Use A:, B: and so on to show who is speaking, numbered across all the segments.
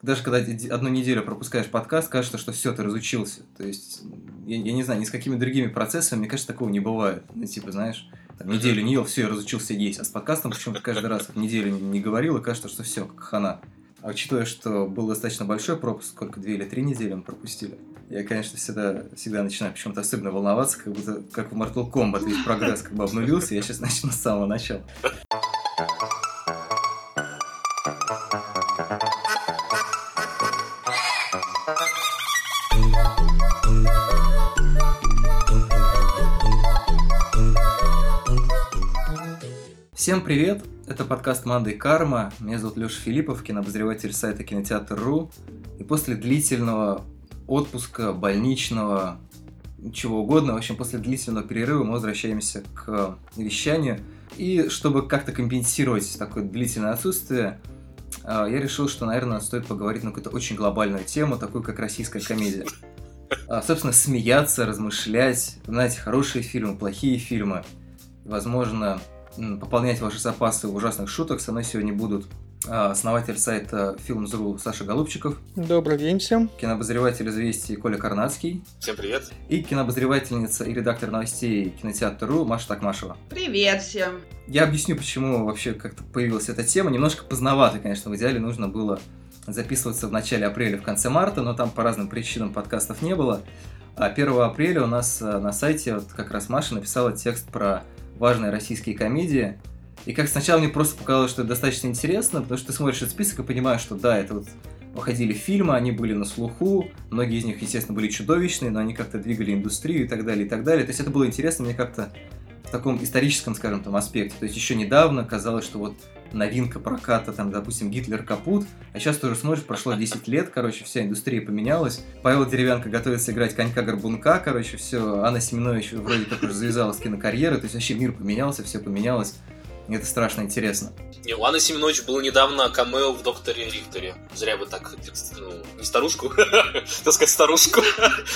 A: Даже когда одну неделю пропускаешь подкаст, кажется, что все, ты разучился. То есть, я, я не знаю, ни с какими другими процессами, мне кажется, такого не бывает. Ну, типа, знаешь, там, неделю не ел, все, я разучился есть. А с подкастом почему-то каждый раз неделю не, говорил, и кажется, что все, как хана. А учитывая, что был достаточно большой пропуск, сколько, две или три недели мы пропустили, я, конечно, всегда, всегда начинаю почему-то особенно волноваться, как будто как в Mortal Kombat весь прогресс как бы обнулился, я сейчас начну с самого начала. Всем привет! Это подкаст «Манда и карма». Меня зовут Леша Филиппов, кинообозреватель сайта Кинотеатр.ру. И после длительного отпуска, больничного, чего угодно, в общем, после длительного перерыва мы возвращаемся к вещанию. И чтобы как-то компенсировать такое длительное отсутствие, а, я решил, что, наверное, стоит поговорить на какую-то очень глобальную тему, такую как российская комедия. А, собственно, смеяться, размышлять, знаете, хорошие фильмы, плохие фильмы. Возможно, пополнять ваши запасы ужасных шуток. Со мной сегодня будут а, основатель сайта Films.ru Саша Голубчиков.
B: Добрый день всем.
A: Кинообозреватель известий Коля Карнацкий.
C: Всем привет.
A: И кинообозревательница и редактор новостей Кинотеатр.ру Маша Такмашева.
D: Привет всем.
A: Я объясню, почему вообще как-то появилась эта тема. Немножко поздновато, конечно, в идеале нужно было записываться в начале апреля, в конце марта, но там по разным причинам подкастов не было. А 1 апреля у нас а, на сайте вот как раз Маша написала текст про важные российские комедии. И как сначала мне просто показалось, что это достаточно интересно, потому что ты смотришь этот список и понимаешь, что да, это вот выходили фильмы, они были на слуху, многие из них, естественно, были чудовищные, но они как-то двигали индустрию и так далее, и так далее. То есть это было интересно мне как-то в таком историческом, скажем там, аспекте. То есть еще недавно казалось, что вот новинка проката, там, допустим, Гитлер капут, а сейчас тоже смотришь, прошло 10 лет, короче, вся индустрия поменялась. Павел Деревянко готовится играть конька-горбунка, короче, все. Анна Семенович вроде как уже завязала с кинокарьеры, то есть вообще мир поменялся, все поменялось. Это страшно интересно.
C: Не, у Анны Семенович было недавно камео в «Докторе Рихтере». Зря вы так, ну, не старушку, так сказать, старушку.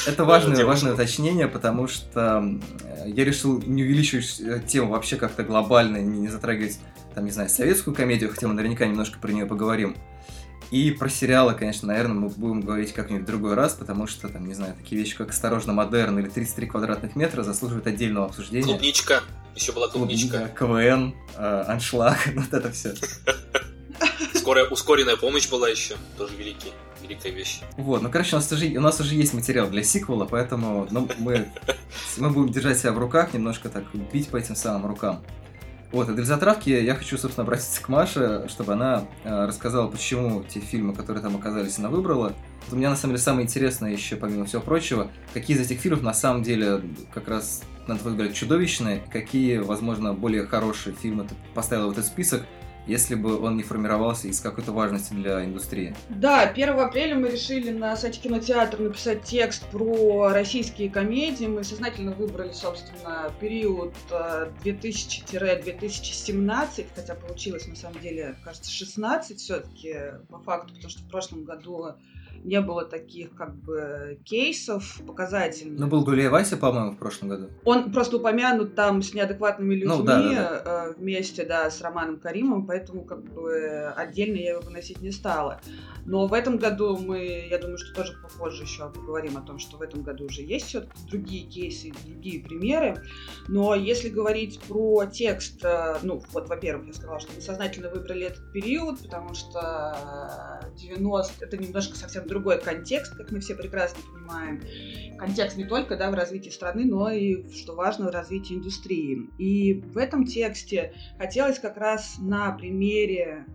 A: Это важное, важное уточнение, потому что я решил не увеличивать э, тему вообще как-то глобально, не затрагивать там, не знаю, советскую комедию, хотя мы наверняка немножко про нее поговорим. И про сериалы, конечно, наверное, мы будем говорить как-нибудь в другой раз, потому что, там, не знаю, такие вещи, как «Осторожно, модерн» или «33 квадратных метра» заслуживают отдельного обсуждения.
C: Клубничка. Еще была клубничка.
A: КВН, э, аншлаг, вот это все.
C: Скорая, ускоренная помощь была еще, тоже великий, великая вещь.
A: Вот, ну, короче, у нас уже, у нас уже есть материал для сиквела, поэтому ну, мы, мы будем держать себя в руках, немножко так бить по этим самым рукам. Вот, и для затравки я хочу, собственно, обратиться к Маше, чтобы она э, рассказала, почему те фильмы, которые там оказались, она выбрала. Вот у меня, на самом деле, самое интересное еще, помимо всего прочего, какие из этих фильмов на самом деле как раз, на твой взгляд, чудовищные, какие, возможно, более хорошие фильмы ты поставила в этот список, если бы он не формировался из какой-то важности для индустрии.
D: Да, 1 апреля мы решили на сайте кинотеатра написать текст про российские комедии. Мы сознательно выбрали, собственно, период 2000-2017, э, хотя получилось на самом деле, кажется, 16 все-таки по факту, потому что в прошлом году не было таких как бы кейсов показательных.
A: Ну, был Гулей Вася, по-моему, в прошлом году.
D: Он просто упомянут там с неадекватными людьми ну, да, да, да. Э, вместе, да, с Романом Каримом, поэтому как бы отдельно я его выносить не стала. Но в этом году мы, я думаю, что тоже попозже еще поговорим о том, что в этом году уже есть все-таки другие кейсы, другие примеры. Но если говорить про текст, э, ну, вот, во-первых, я сказала, что мы сознательно выбрали этот период, потому что 90 это немножко совсем другой контекст, как мы все прекрасно понимаем. Контекст не только да, в развитии страны, но и, что важно, в развитии индустрии. И в этом тексте хотелось как раз на примере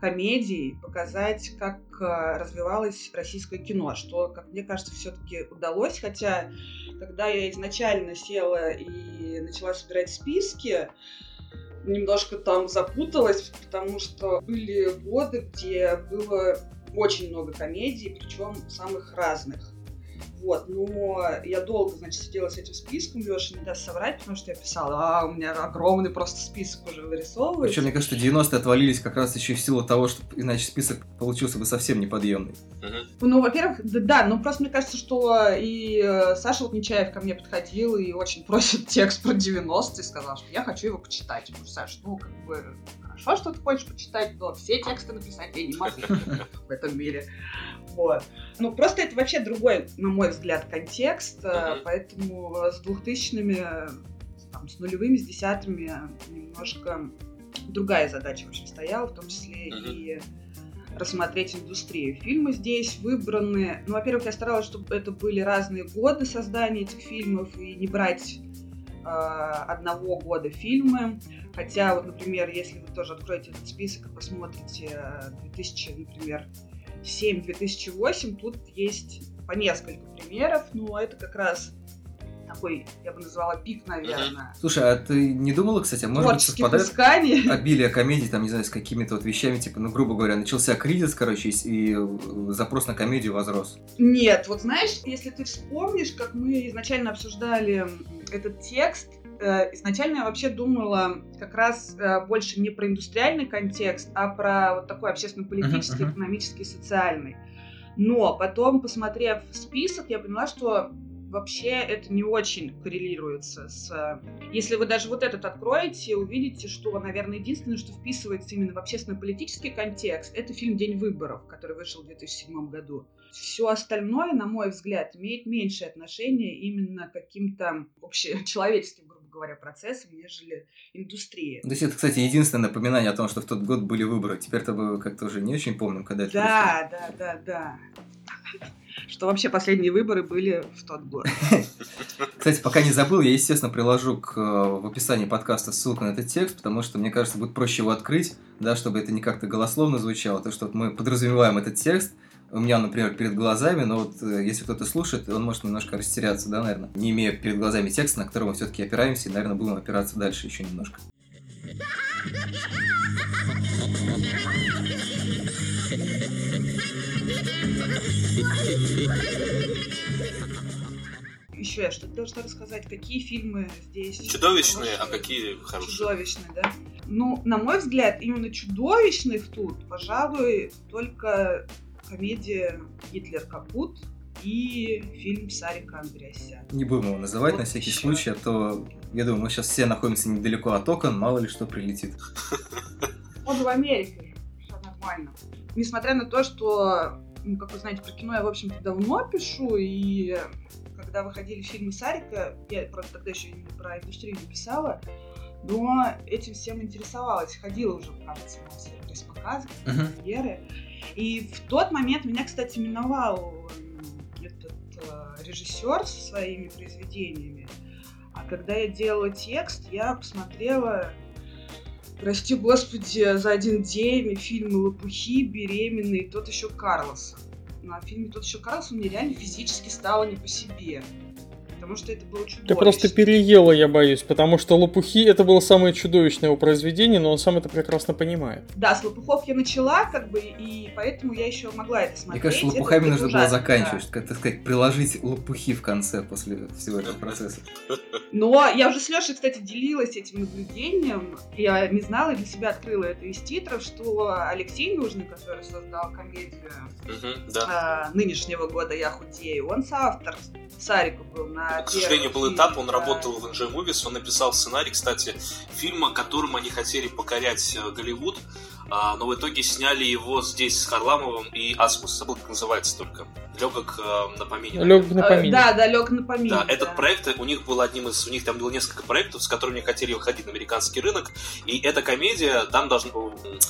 D: комедии показать, как э, развивалось российское кино, что, как мне кажется, все-таки удалось, хотя когда я изначально села и начала собирать списки, немножко там запуталась, потому что были годы, где было очень много комедий, причем самых разных. Вот, но я долго, значит, сидела с этим списком, Леша не даст соврать, потому что я писала, а, у меня огромный просто список уже вырисовывается.
A: Причем, мне кажется, 90-е отвалились как раз еще в силу того, что иначе список получился бы совсем неподъемный.
D: Угу. Ну, во-первых, да, да, ну просто мне кажется, что и э, Саша вот Нечаев ко мне подходил и очень просит текст про 90-е, сказал, что я хочу его почитать. Говорю, Саша, ну, как бы, хорошо, что ты хочешь почитать, но все тексты написать я не могу в этом мире. Вот. Ну, просто это вообще другой, на мой взгляд, контекст, э, поэтому с двухтысячными, там, с нулевыми, с десятыми немножко другая задача вообще стояла, в том числе и рассмотреть индустрию. Фильмы здесь выбраны... Ну, во-первых, я старалась, чтобы это были разные годы создания этих фильмов и не брать э, одного года фильмы. Хотя, вот, например, если вы тоже откроете этот список и посмотрите 2000, э, например, 2007-2008, тут есть по несколько примеров, но это как раз такой, я бы назвала, пик, наверное.
A: Слушай, а ты не думала, кстати, а может быть совпадает исканий. обилие комедий, там, не знаю, с какими-то вот вещами, типа, ну, грубо говоря, начался кризис, короче, и запрос на комедию возрос?
D: Нет, вот знаешь, если ты вспомнишь, как мы изначально обсуждали этот текст, изначально я вообще думала как раз э, больше не про индустриальный контекст, а про вот такой общественно-политический, uh-huh, uh-huh. экономический, социальный. Но потом, посмотрев список, я поняла, что вообще это не очень коррелируется с... Если вы даже вот этот откроете, увидите, что, наверное, единственное, что вписывается именно в общественно-политический контекст, это фильм «День выборов», который вышел в 2007 году. Все остальное, на мой взгляд, имеет меньшее отношение именно к каким-то общечеловеческим, говоря, процессам, нежели индустрии.
A: То есть это, кстати, единственное напоминание о том, что в тот год были выборы. Теперь-то как-то уже не очень помним, когда это
D: Да, да, да, да что вообще последние выборы были в тот год.
A: Кстати, пока не забыл, я, естественно, приложу к, в описании подкаста ссылку на этот текст, потому что, мне кажется, будет проще его открыть, да, чтобы это не как-то голословно звучало, то, что мы подразумеваем этот текст, у меня, например, перед глазами, но вот э, если кто-то слушает, он может немножко растеряться, да, наверное, не имея перед глазами текста, на который мы все-таки опираемся, и, наверное, будем опираться дальше еще немножко.
D: Еще я что-то должна рассказать, какие фильмы здесь...
C: Чудовищные, а какие хорошие?
D: Чудовищные, да. Ну, на мой взгляд, именно чудовищных тут, пожалуй, только комедия «Гитлер капут», и фильм Сарика Андреасяна.
A: Не будем его называть вот на всякий еще. случай, а то, я думаю, мы сейчас все находимся недалеко от окон, мало ли что прилетит.
D: Он в Америке, все нормально. Несмотря на то, что ну, как вы знаете, про кино я, в общем-то, давно пишу, и когда выходили фильмы Сарика, я просто тогда еще про индустрию не писала, но этим всем интересовалась, ходила уже, кажется, на все пресс-показы, премьеры. Uh-huh. И в тот момент меня, кстати, миновал этот э, режиссер со своими произведениями. А когда я делала текст, я посмотрела прости господи, за один день фильмы «Лопухи», «Беременный», тот еще Карлоса. На фильме «Тот еще Карлсон» мне реально физически стало не по себе потому что это было чудовищно.
B: Ты просто переела, я боюсь, потому что «Лопухи» это было самое чудовищное его произведение, но он сам это прекрасно понимает.
D: Да, с «Лопухов» я начала, как бы, и поэтому я еще могла это смотреть.
A: Мне кажется, «Лопухами» нужно было заканчивать, да. как так сказать, приложить «Лопухи» в конце после всего этого процесса.
D: Но я уже с Лешей, кстати, делилась этим наблюдением, я не знала, и для себя открыла это из титров, что Алексей Нужный, который создал комедию угу, да. э, нынешнего года «Я худею», он соавтор Сарику был на
C: К сожалению, был этап, он да. работал в NJ Movies, он написал сценарий, кстати, фильма, которым они хотели покорять э, Голливуд, а, но в итоге сняли его здесь с Харламовым и Асмус, забыл, как называется только. Легок э, на помине.
B: Лег на помине.
D: Да, да, лег на помине.
C: Да, этот проект, у них был одним из, у них там было несколько проектов, с которыми они хотели выходить на американский рынок, и эта комедия, там должен,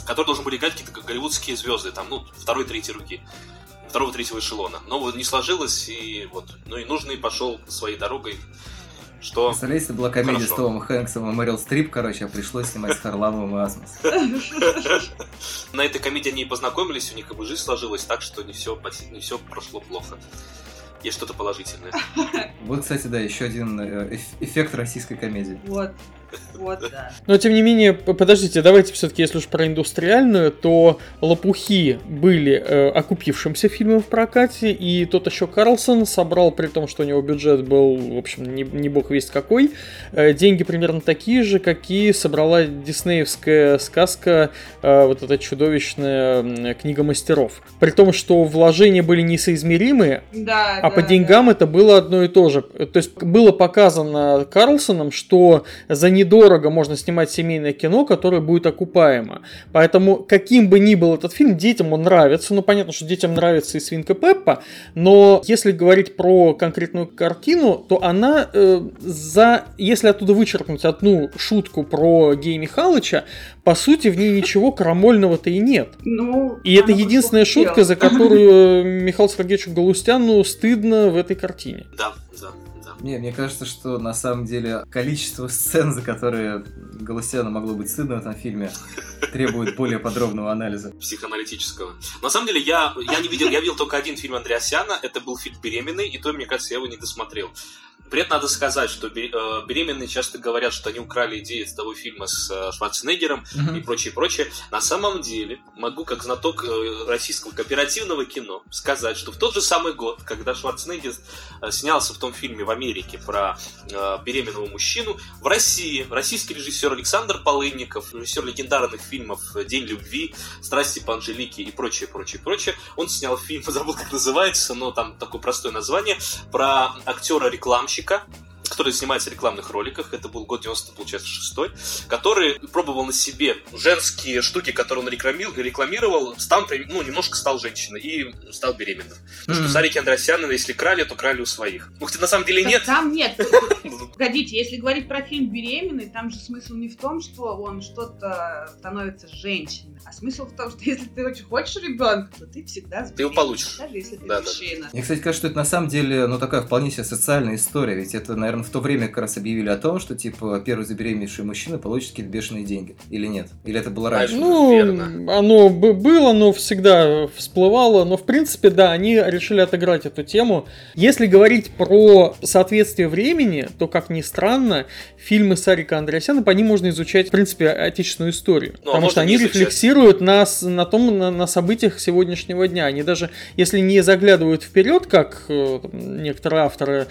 C: которой должны были играть какие-то голливудские звезды, там, ну, второй, третьей руки второго, третьего эшелона. Но вот не сложилось, и вот, ну и нужный пошел своей дорогой. Что...
A: Представляете, это была комедия Хорошо. с Томом Хэнксом и Мэрил Стрип, короче, а пришлось снимать с Харламовым и Асмус.
C: На этой комедии они и познакомились, у них как бы жизнь сложилась так, что не все, не все прошло плохо есть что-то положительное.
A: Вот, кстати, да, еще один э, эффект российской комедии.
D: Вот. Вот, да.
B: Но тем не менее, подождите, давайте все-таки, если уж про индустриальную, то лопухи были э, окупившимся фильмом в прокате, и тот еще Карлсон собрал, при том, что у него бюджет был, в общем, не, не бог весть какой, э, деньги примерно такие же, какие собрала диснеевская сказка, э, вот эта чудовищная книга мастеров. При том, что вложения были несоизмеримы,
D: да,
B: а по деньгам это было одно и то же. То есть было показано Карлсоном, что за не недорого можно снимать семейное кино, которое будет окупаемо. Поэтому, каким бы ни был этот фильм, детям он нравится. Ну, понятно, что детям нравится и Свинка Пеппа, но если говорить про конкретную картину, то она э, за... Если оттуда вычеркнуть одну шутку про Гея Михалыча, по сути, в ней ничего крамольного-то и нет.
D: Ну,
B: и это единственная шутка, за которую э, Михаилу Сергеевичу Галустяну стыдно в этой картине.
C: Да, да.
A: Не, мне кажется, что на самом деле количество сцен, за которые Галустяну могло быть стыдно в этом фильме, требует более подробного анализа.
C: Психоаналитического. На самом деле, я, я не видел, я видел только один фильм Андреасяна, это был фильм «Беременный», и то, мне кажется, я его не досмотрел. При этом надо сказать, что э, беременные часто говорят, что они украли идеи из того фильма с э, Шварценеггером mm-hmm. и прочее, прочее. На самом деле, могу как знаток э, российского кооперативного кино сказать, что в тот же самый год, когда Шварценеггер снялся в том фильме в Америке про беременного мужчину, в России российский режиссер Александр Полынников, режиссер легендарных фильмов «День любви», «Страсти по Анжелике» и прочее, прочее, прочее, он снял фильм, забыл как называется, но там такое простое название, про актера-рекламщика, рекламщика, который снимается в рекламных роликах, это был год 90, получается, шестой, который пробовал на себе женские штуки, которые он рекламировал, рекламировал стал, ну, немножко стал женщиной и стал беременным. Потому mm-hmm. что Сарики Андросяна, если крали, то крали у своих. Ну, хотя на самом деле нет.
D: Там нет. Погодите, если говорить про фильм «Беременный», там же смысл не в том, что он что-то становится женщиной, а смысл в том, что если ты очень хочешь ребенка, то ты всегда
C: Ты его получишь.
D: Даже если ты да, мужчина. Да.
A: Мне, кстати, кажется, что это на самом деле, ну, такая вполне себе социальная история, ведь это, наверное, в то время как раз объявили о том, что, типа, первый забеременевший мужчина получит какие-то бешеные деньги. Или нет? Или это было раньше?
B: Ну, Верно. оно было, но всегда всплывало. Но, в принципе, да, они решили отыграть эту тему. Если говорить про соответствие времени, то, как ни странно, фильмы Сарика Андреасяна, по ним можно изучать, в принципе, отечественную историю. Ну, а потому что они рефлексируют на, на том, на, на событиях сегодняшнего дня. Они даже, если не заглядывают вперед, как э, некоторые авторы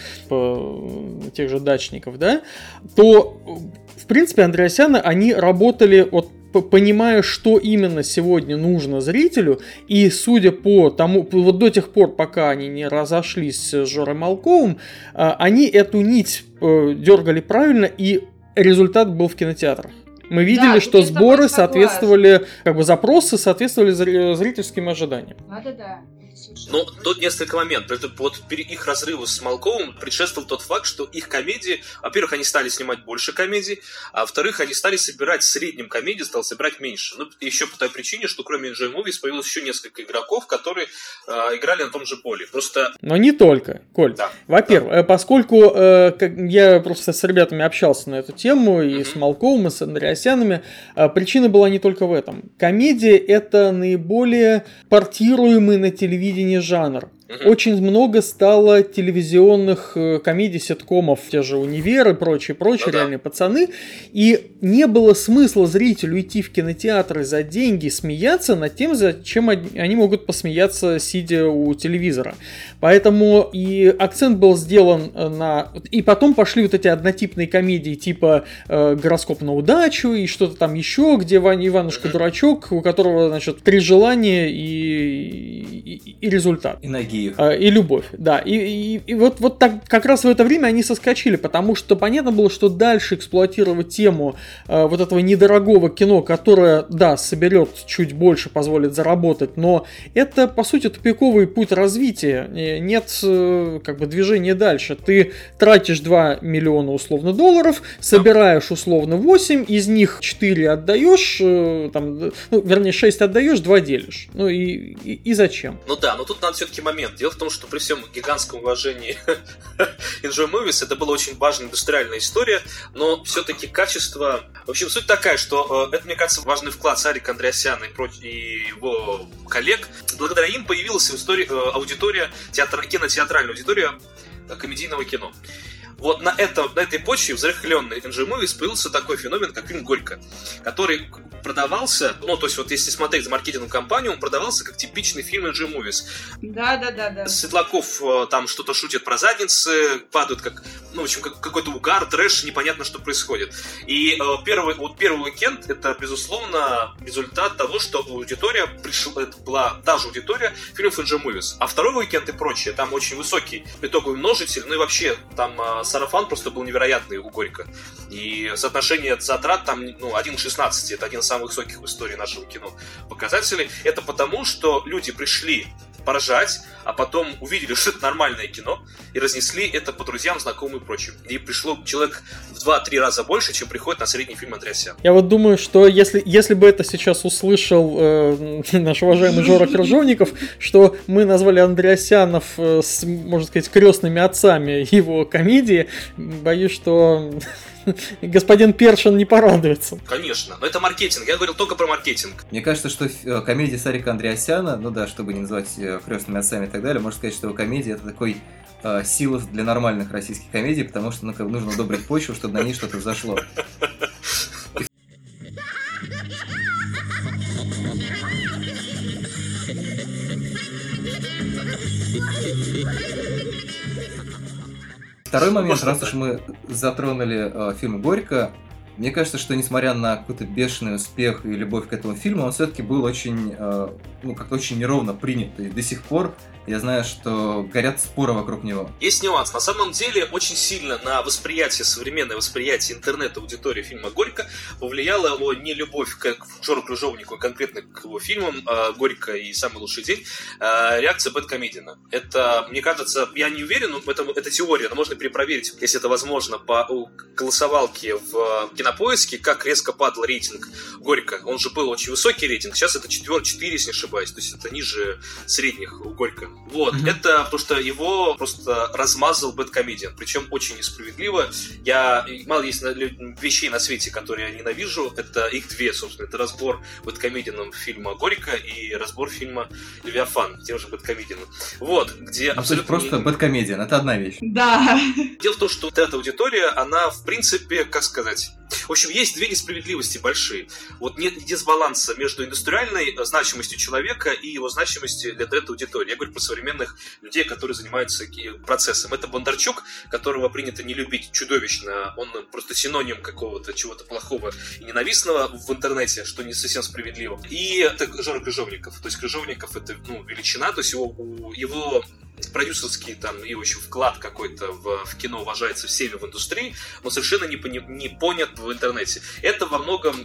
B: тех же дачников, да, то, в принципе, Андреасяны, они работали вот понимая, что именно сегодня нужно зрителю, и судя по тому, вот до тех пор, пока они не разошлись с Жорой Малковым, а, они эту нить э, дергали правильно, и результат был в кинотеатрах. Мы видели, да, что сборы соответствовали, как бы запросы соответствовали зрительским ожиданиям.
D: Да-да-да.
C: Но тут несколько моментов. Вот их разрыву с Малковым предшествовал тот факт, что их комедии, во-первых, они стали снимать больше комедий, а во-вторых, они стали собирать в среднем комедии, стал собирать меньше. Ну, еще по той причине, что кроме Enjoy Movies появилось еще несколько игроков, которые э, играли на том же поле. Просто...
B: Но не только, Коль. Да. Во-первых, да. Э, поскольку э, как, я просто с ребятами общался на эту тему, и mm-hmm. с Малковым, и с Андреасянами, э, причина была не только в этом. Комедия — это наиболее портируемый на телевидении телевидении жанр. Очень много стало телевизионных э, комедий, ситкомов, те же «Универ» и прочее, прочее, ну, реальные да. пацаны. И не было смысла зрителю идти в кинотеатры за деньги, смеяться над тем, зачем они могут посмеяться, сидя у телевизора. Поэтому и акцент был сделан э, на... И потом пошли вот эти однотипные комедии, типа э, «Гороскоп на удачу» и что-то там еще, где Ваня Иванушка дурачок, у которого, значит, три желания и, и, и результат.
A: И ноги
B: их. А, и любовь, да. И, и, и вот, вот так, как раз в это время они соскочили, потому что понятно было, что дальше эксплуатировать тему э, вот этого недорогого кино, которое, да, соберет чуть больше, позволит заработать, но это, по сути, тупиковый путь развития. Нет э, как бы движения дальше. Ты тратишь 2 миллиона условно долларов, собираешь условно 8, из них 4 отдаешь, э, там, ну, вернее, 6 отдаешь, 2 делишь. Ну и, и, и зачем?
C: Ну да, но тут надо все-таки момент Дело в том, что при всем гигантском уважении Enjoy Movies это была очень важная индустриальная история, но все-таки качество... В общем, суть такая, что э, это, мне кажется, важный вклад Сарика Андреасяна и, его коллег. Благодаря им появилась в истории, э, аудитория, театр, кинотеатральная аудитория э, комедийного кино. Вот на, этом, на этой почве, взрыхленной NG Movies, появился такой феномен, как фильм «Горько», который продавался, ну, то есть вот если смотреть за маркетинговую компанию, он продавался как типичный фильм NG Movies.
D: Да, да, да, да.
C: Светлаков э, там что-то шутит про задницы, падают как, ну, в общем, как, какой-то угар, трэш, непонятно, что происходит. И э, первый, вот первый уикенд, это, безусловно, результат того, что аудитория пришла, это была та же аудитория фильмов NG Movies. А второй уикенд и прочее, там очень высокий итоговый множитель, ну и вообще, там э, сарафан просто был невероятный у Горько. И соотношение затрат там, ну, 1,16, это один из самых высоких в истории нашего кино показателей. Это потому, что люди пришли поржать, а потом увидели, что это нормальное кино, и разнесли это по друзьям, знакомым и прочим. И пришло человек в 2-3 раза больше, чем приходит на средний фильм Андреасян.
B: Я вот думаю, что если, если бы это сейчас услышал э, наш уважаемый Жора Крыжовников, что мы назвали Андреасянов, э, с, можно сказать, крестными отцами его комедии, боюсь, что господин Першин не порадуется.
C: Конечно, но это маркетинг, я говорил только про маркетинг.
A: Мне кажется, что э, комедия Сарика Андреасяна, ну да, чтобы не называть э, крестными отцами и так далее, можно сказать, что его комедия это такой э, силос для нормальных российских комедий, потому что ну, нужно удобрить почву, чтобы на ней что-то взошло. Второй момент, раз уж мы затронули э, фильм «Горько», мне кажется, что несмотря на какой-то бешеный успех и любовь к этому фильму, он все-таки был очень, э, ну, как-то очень неровно принят. Есть до сих пор я знаю, что горят споры вокруг него.
C: Есть нюанс. На самом деле, очень сильно на восприятие, современное восприятие интернет-аудитории фильма «Горько» повлияла его не любовь к Жору Крыжовнику, конкретно к его фильмам «Горько» и «Самый лучший день», а реакция Бэткомедина. Это, мне кажется, я не уверен, но это, это теория, но можно перепроверить, если это возможно, по голосовалке в Кинопоиске, как резко падал рейтинг «Горько». Он же был очень высокий рейтинг, сейчас это 4, 4 если не ошибаюсь, то есть это ниже средних у «Горько». Вот, mm-hmm. это потому что его просто размазал Бэткомедиан, причем очень несправедливо. Я, мало есть вещей на свете, которые я ненавижу, это их две, собственно, это разбор Бэткомедианом фильма «Горько» и разбор фильма «Левиафан», тем же Бэткомедианом. Вот, где
A: ну, абсолютно... просто не... Бэткомедиан, это одна вещь.
D: Да.
C: Дело в том, что вот эта аудитория, она, в принципе, как сказать... В общем, есть две несправедливости большие. Вот нет дисбаланса между индустриальной значимостью человека и его значимостью для этой аудитории. Я говорю про современных людей, которые занимаются процессом. Это Бондарчук, которого принято не любить чудовищно. Он просто синоним какого-то чего-то плохого и ненавистного в интернете, что не совсем справедливо. И это Жора Крыжовников. То есть Крыжовников это ну, величина, то есть его, его продюсерский там и очень вклад какой-то в, в кино уважается всеми в индустрии, но совершенно не, пони, не понят в интернете. Это во многом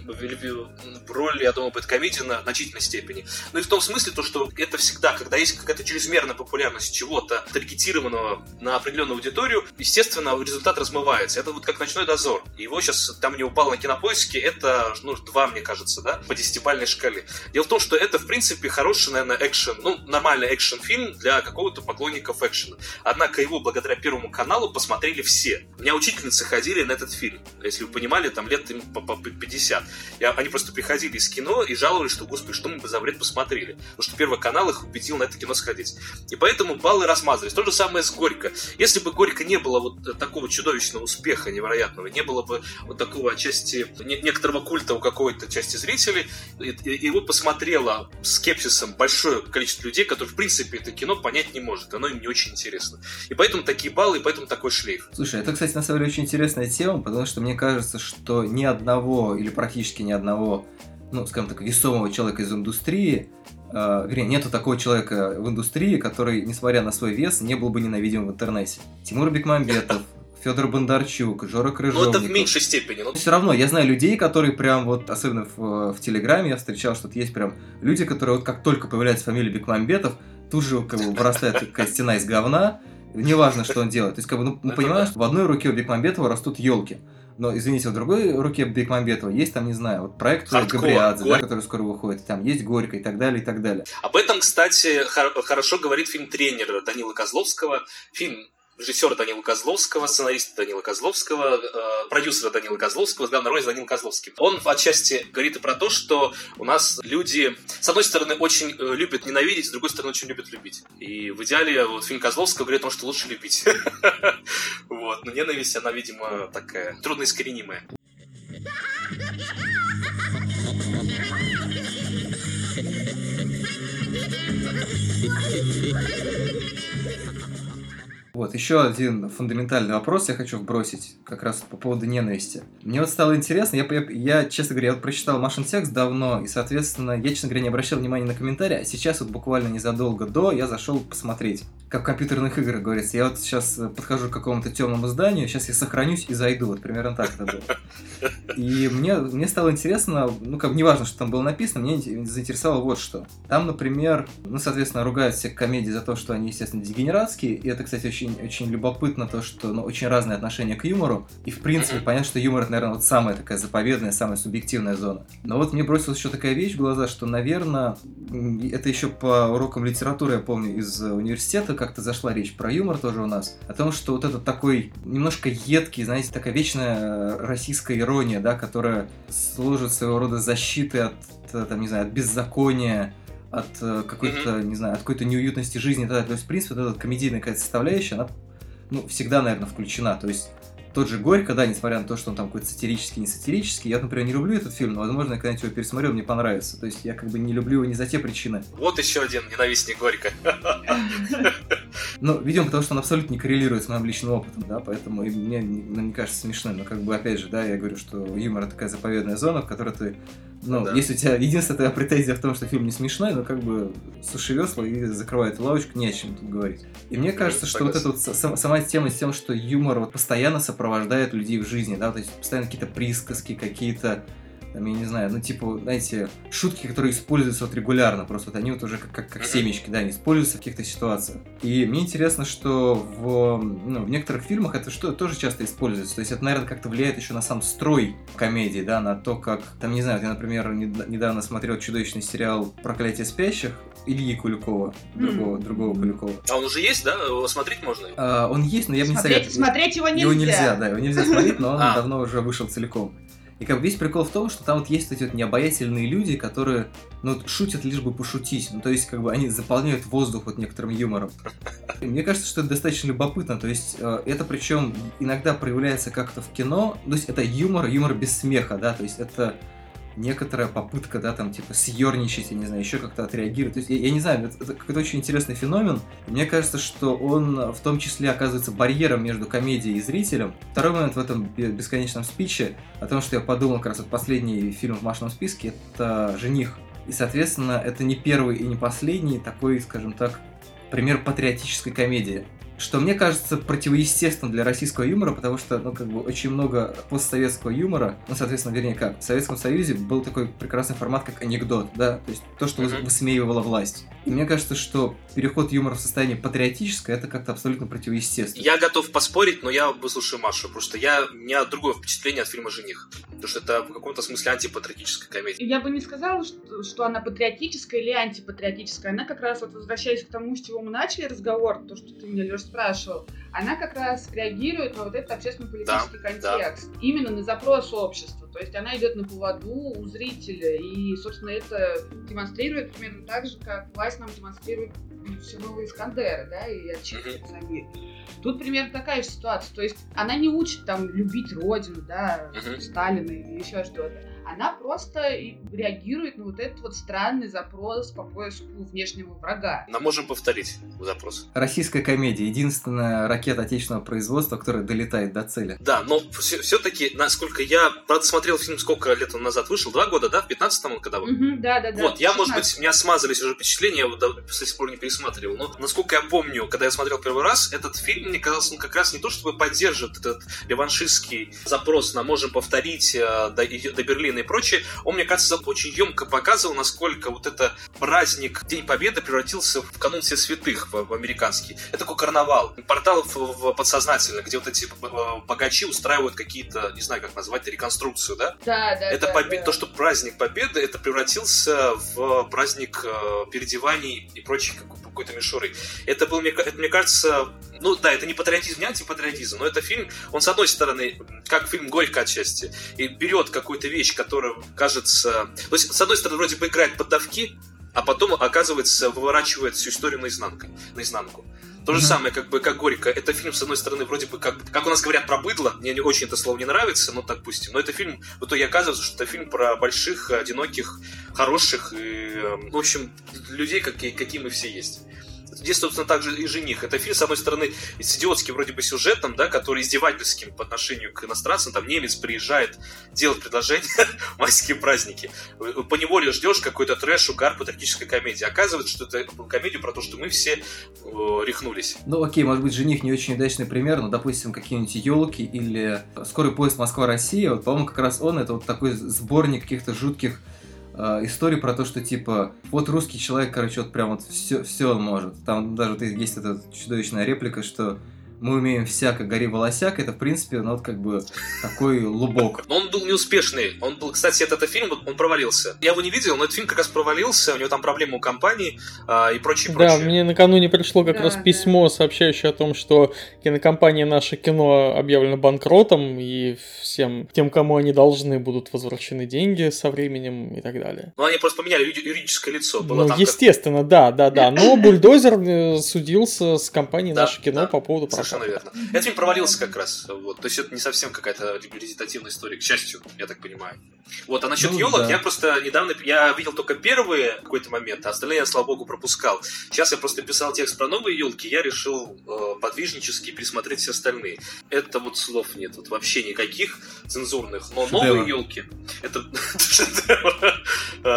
C: роль, я думаю, Бэткомедиана в значительной степени. Ну и в том смысле, то, что это всегда, когда есть какая-то чрезмерная популярность чего-то, таргетированного на определенную аудиторию, естественно, результат размывается. Это вот как ночной дозор. Его сейчас там не упал на кинопоиске, это, ну, два, мне кажется, да, по десятибальной шкале. Дело в том, что это, в принципе, хороший, наверное, экшен, ну, нормальный экшен-фильм для какого-то поклонников экшена. Однако его благодаря Первому каналу посмотрели все. У меня учительницы ходили на этот фильм. Если вы понимали, там лет им по, по 50. Я, они просто приходили из кино и жаловались, что, господи, что мы бы за вред посмотрели. Потому что Первый канал их убедил на это кино сходить. И поэтому баллы размазались. То же самое с Горько. Если бы Горько не было вот такого чудовищного успеха невероятного, не было бы вот такого отчасти некоторого культа у какой-то части зрителей, его посмотрело скепсисом большое количество людей, которые, в принципе, это кино понять не может. Оно им не очень интересно. И поэтому такие баллы, и поэтому такой шлейф.
A: Слушай, это, кстати, на самом деле очень интересная тема, потому что мне кажется, что ни одного или практически ни одного, ну, скажем так, весомого человека из индустрии э, вернее, нету такого человека в индустрии, который, несмотря на свой вес, не был бы ненавидим в интернете. Тимур Бекмамбетов, Федор Бондарчук, Жора Крыжовников.
C: Ну, это в меньшей степени. Но...
A: Все равно, я знаю людей, которые прям вот, особенно в, в Телеграме, я встречал, что есть прям люди, которые вот как только появляется фамилия Бекмамбетов, тут же как бы вырастает какая стена из говна, неважно, что он делает. То есть, как бы, ну, ну понимаешь, в одной руке у Бекмамбетова растут елки. Но, извините, в другой руке Бекмамбетова есть там, не знаю, вот проект Хардкор, Габриадзе, да, который скоро выходит, там есть Горько и так далее, и так далее.
C: Об этом, кстати, хорошо говорит фильм «Тренер» Данила Козловского. Фильм режиссера Данила Козловского, сценариста Данила Козловского, э, продюсера Данила Козловского, с главной ролью Данил Козловский. Он отчасти говорит и про то, что у нас люди, с одной стороны, очень э, любят ненавидеть, с другой стороны, очень любят любить. И в идеале вот фильм Козловского говорит о том, что лучше любить. Вот. Но ненависть, она, видимо, такая трудноискоренимая.
A: Вот, еще один фундаментальный вопрос я хочу вбросить как раз по поводу ненависти. Мне вот стало интересно, я, я, я честно говоря, я вот прочитал Машин текст давно, и, соответственно, я, честно говоря, не обращал внимания на комментарии, а сейчас вот буквально незадолго до я зашел посмотреть как в компьютерных играх говорится, я вот сейчас подхожу к какому-то темному зданию, сейчас я сохранюсь и зайду, вот примерно так это было. И мне, мне стало интересно, ну как неважно, что там было написано, мне заинтересовало вот что. Там, например, ну, соответственно, ругают все комедии за то, что они, естественно, дегенератские, и это, кстати, очень, очень любопытно, то, что, ну, очень разные отношения к юмору, и, в принципе, понятно, что юмор, это, наверное, вот самая такая заповедная, самая субъективная зона. Но вот мне бросилась еще такая вещь в глаза, что, наверное, это еще по урокам литературы, я помню, из университета, как-то зашла речь про юмор тоже у нас, о том, что вот этот такой немножко едкий, знаете, такая вечная э, российская ирония, да, которая служит своего рода защитой от, э, там, не знаю, от беззакония, от э, какой-то, mm-hmm. не знаю, от какой-то неуютности жизни, да, то есть, в принципе, вот эта комедийная какая-то составляющая, она, ну, всегда, наверное, включена, то есть тот же Горько, да, несмотря на то, что он там какой-то сатирический, не сатирический, я, например, не люблю этот фильм, но, возможно, я когда-нибудь его пересмотрю, мне понравится. То есть я как бы не люблю его не за те причины.
C: Вот еще один ненавистник Горько.
A: Ну, видимо, потому что он абсолютно не коррелирует с моим личным опытом, да, поэтому и мне ну, не кажется смешным. Но как бы, опять же, да, я говорю, что юмор это такая заповедная зона, в которой ты ну, да. если у тебя единственная твоя претензия в том, что фильм не смешной, но как бы суши весла и закрывает лавочку, не о чем тут говорить. И мне кажется, что вот эта вот сама тема с тем, что юмор вот постоянно сопровождает людей в жизни, да, то есть постоянно какие-то присказки, какие-то там, я не знаю, ну, типа, знаете, шутки, которые используются вот регулярно, просто вот они вот уже как, как, как семечки, да, они используются в каких-то ситуациях. И мне интересно, что в, ну, в некоторых фильмах это что тоже часто используется, то есть это, наверное, как-то влияет еще на сам строй комедии, да, на то, как, там, не знаю, я, например, недавно смотрел чудовищный сериал «Проклятие спящих», Ильи Куликова, другого, mm. другого Куликова.
C: А он уже есть, да? Его смотреть можно?
A: А, он есть, но я бы не
D: советую. Смотреть его нельзя.
A: Его нельзя, да, его нельзя смотреть, но он а. давно уже вышел целиком. И как бы весь прикол в том, что там вот есть эти вот необаятельные люди, которые, ну, шутят лишь бы пошутить. Ну, то есть, как бы они заполняют воздух вот некоторым юмором. И мне кажется, что это достаточно любопытно. То есть, э, это причем иногда проявляется как-то в кино. То есть, это юмор, юмор без смеха, да, то есть, это некоторая попытка, да, там, типа, съерничать, я не знаю, еще как-то отреагировать. То есть, я, я не знаю, это, какой-то очень интересный феномен. мне кажется, что он в том числе оказывается барьером между комедией и зрителем. Второй момент в этом бесконечном спиче, о том, что я подумал, как раз вот последний фильм в машинном списке, это «Жених». И, соответственно, это не первый и не последний такой, скажем так, пример патриотической комедии что мне кажется противоестественно для российского юмора, потому что, ну, как бы, очень много постсоветского юмора, ну, соответственно, вернее, как, в Советском Союзе был такой прекрасный формат, как анекдот, да, то есть то, что uh-huh. высмеивала власть. И мне кажется, что переход юмора в состояние патриотическое, это как-то абсолютно противоестественно.
C: Я готов поспорить, но я выслушаю Машу, что я, у меня другое впечатление от фильма «Жених», потому что это в каком-то смысле антипатриотическая комедия.
D: Я бы не сказала, что, что она патриотическая или антипатриотическая, она как раз, вот возвращаясь к тому, с чего мы начали разговор, то, что ты меня, Леш, спрашивал, она как раз реагирует на вот этот общественно-политический да, контекст, да. именно на запрос общества. То есть она идет на поводу у зрителя, и, собственно, это демонстрирует примерно так же, как власть нам демонстрирует все новые Искандеры, да, и отчитывает за них. Тут примерно такая же ситуация. То есть она не учит там любить родину, да, Сталина или еще что-то она просто реагирует на вот этот вот странный запрос по поиску внешнего врага.
C: Но можем повторить запрос.
A: Российская комедия. Единственная ракета отечественного производства, которая долетает до цели.
C: Да, но все-таки, насколько я, правда, смотрел фильм сколько лет он назад вышел, два года, да, в 15-м он когда был?
D: Угу, да, да, да.
C: Вот, я, 16. может быть, у меня смазались уже впечатления, я до сих пор не пересматривал, но насколько я помню, когда я смотрел первый раз, этот фильм, мне казалось, он как раз не то, чтобы поддерживает этот реваншистский запрос на «можем повторить э, до, до Берлина и прочее, он, мне кажется, очень емко показывал, насколько вот это праздник День Победы превратился в канун всех святых в, в американский. Это такой карнавал, портал в, в подсознательно, где вот эти э, богачи устраивают какие-то, не знаю, как назвать, реконструкцию, да?
D: Да, да.
C: Это
D: да,
C: побед...
D: да.
C: то, что праздник Победы, это превратился в праздник э, переодеваний и прочей какой-то мишурой. Это был, мне, это, мне кажется, ну да, это не патриотизм, не антипатриотизм, но это фильм, он с одной стороны, как фильм Горько отчасти, и берет какую-то вещь, которая кажется... То есть, с одной стороны, вроде бы играет поддавки, а потом, оказывается, выворачивает всю историю наизнанку. наизнанку. То же самое, как бы, как Горько. Это фильм, с одной стороны, вроде бы, как, как у нас говорят про быдло, мне не очень это слово не нравится, но допустим. Но это фильм, в итоге оказывается, что это фильм про больших, одиноких, хороших, и, эм, в общем, людей, какие, какие мы все есть. Здесь, собственно, также и «Жених». Это фильм, с одной стороны, с идиотским вроде бы сюжетом, да, который издевательским по отношению к иностранцам. Там немец приезжает делать предложение майские праздники. По неволе ждешь какой-то трэш, угар, патриотической комедии. Оказывается, что это комедия про то, что мы все э, рехнулись.
A: Ну, окей, может быть, «Жених» не очень удачный пример, но, допустим, какие-нибудь «Елки» или «Скорый поезд Москва-Россия», вот, по-моему, как раз он, это вот такой сборник каких-то жутких э, истории про то, что типа вот русский человек, короче, вот прям вот все, все он может. Там даже вот есть эта чудовищная реплика, что мы умеем всяко, гори волосяк, это, в принципе, ну, вот как бы такой лубок.
C: Но он был неуспешный. Он был, кстати, этот, этот фильм, он провалился. Я его не видел, но этот фильм как раз провалился, у него там проблемы у компании а, и прочее, прочее.
B: Да, мне накануне пришло как да, раз письмо, да. сообщающее о том, что кинокомпания «Наше кино» объявлена банкротом, и всем тем, кому они должны, будут возвращены деньги со временем и так далее.
C: Ну, они просто поменяли юридическое лицо.
B: Было ну, естественно, как... да, да, да. Но Бульдозер э, судился с компанией «Наше кино» по поводу
C: Совершенно верно. Этот фильм провалился как раз. Вот. То есть это не совсем какая-то репрезентативная история, к счастью, я так понимаю. Вот, а насчет ну, елок, да. я просто недавно, я видел только первые какой-то момент, а остальные я, слава богу, пропускал. Сейчас я просто писал текст про новые елки, я решил э, подвижнически пересмотреть все остальные. Это вот слов нет, вот вообще никаких цензурных. Но Шедевр. новые елки, это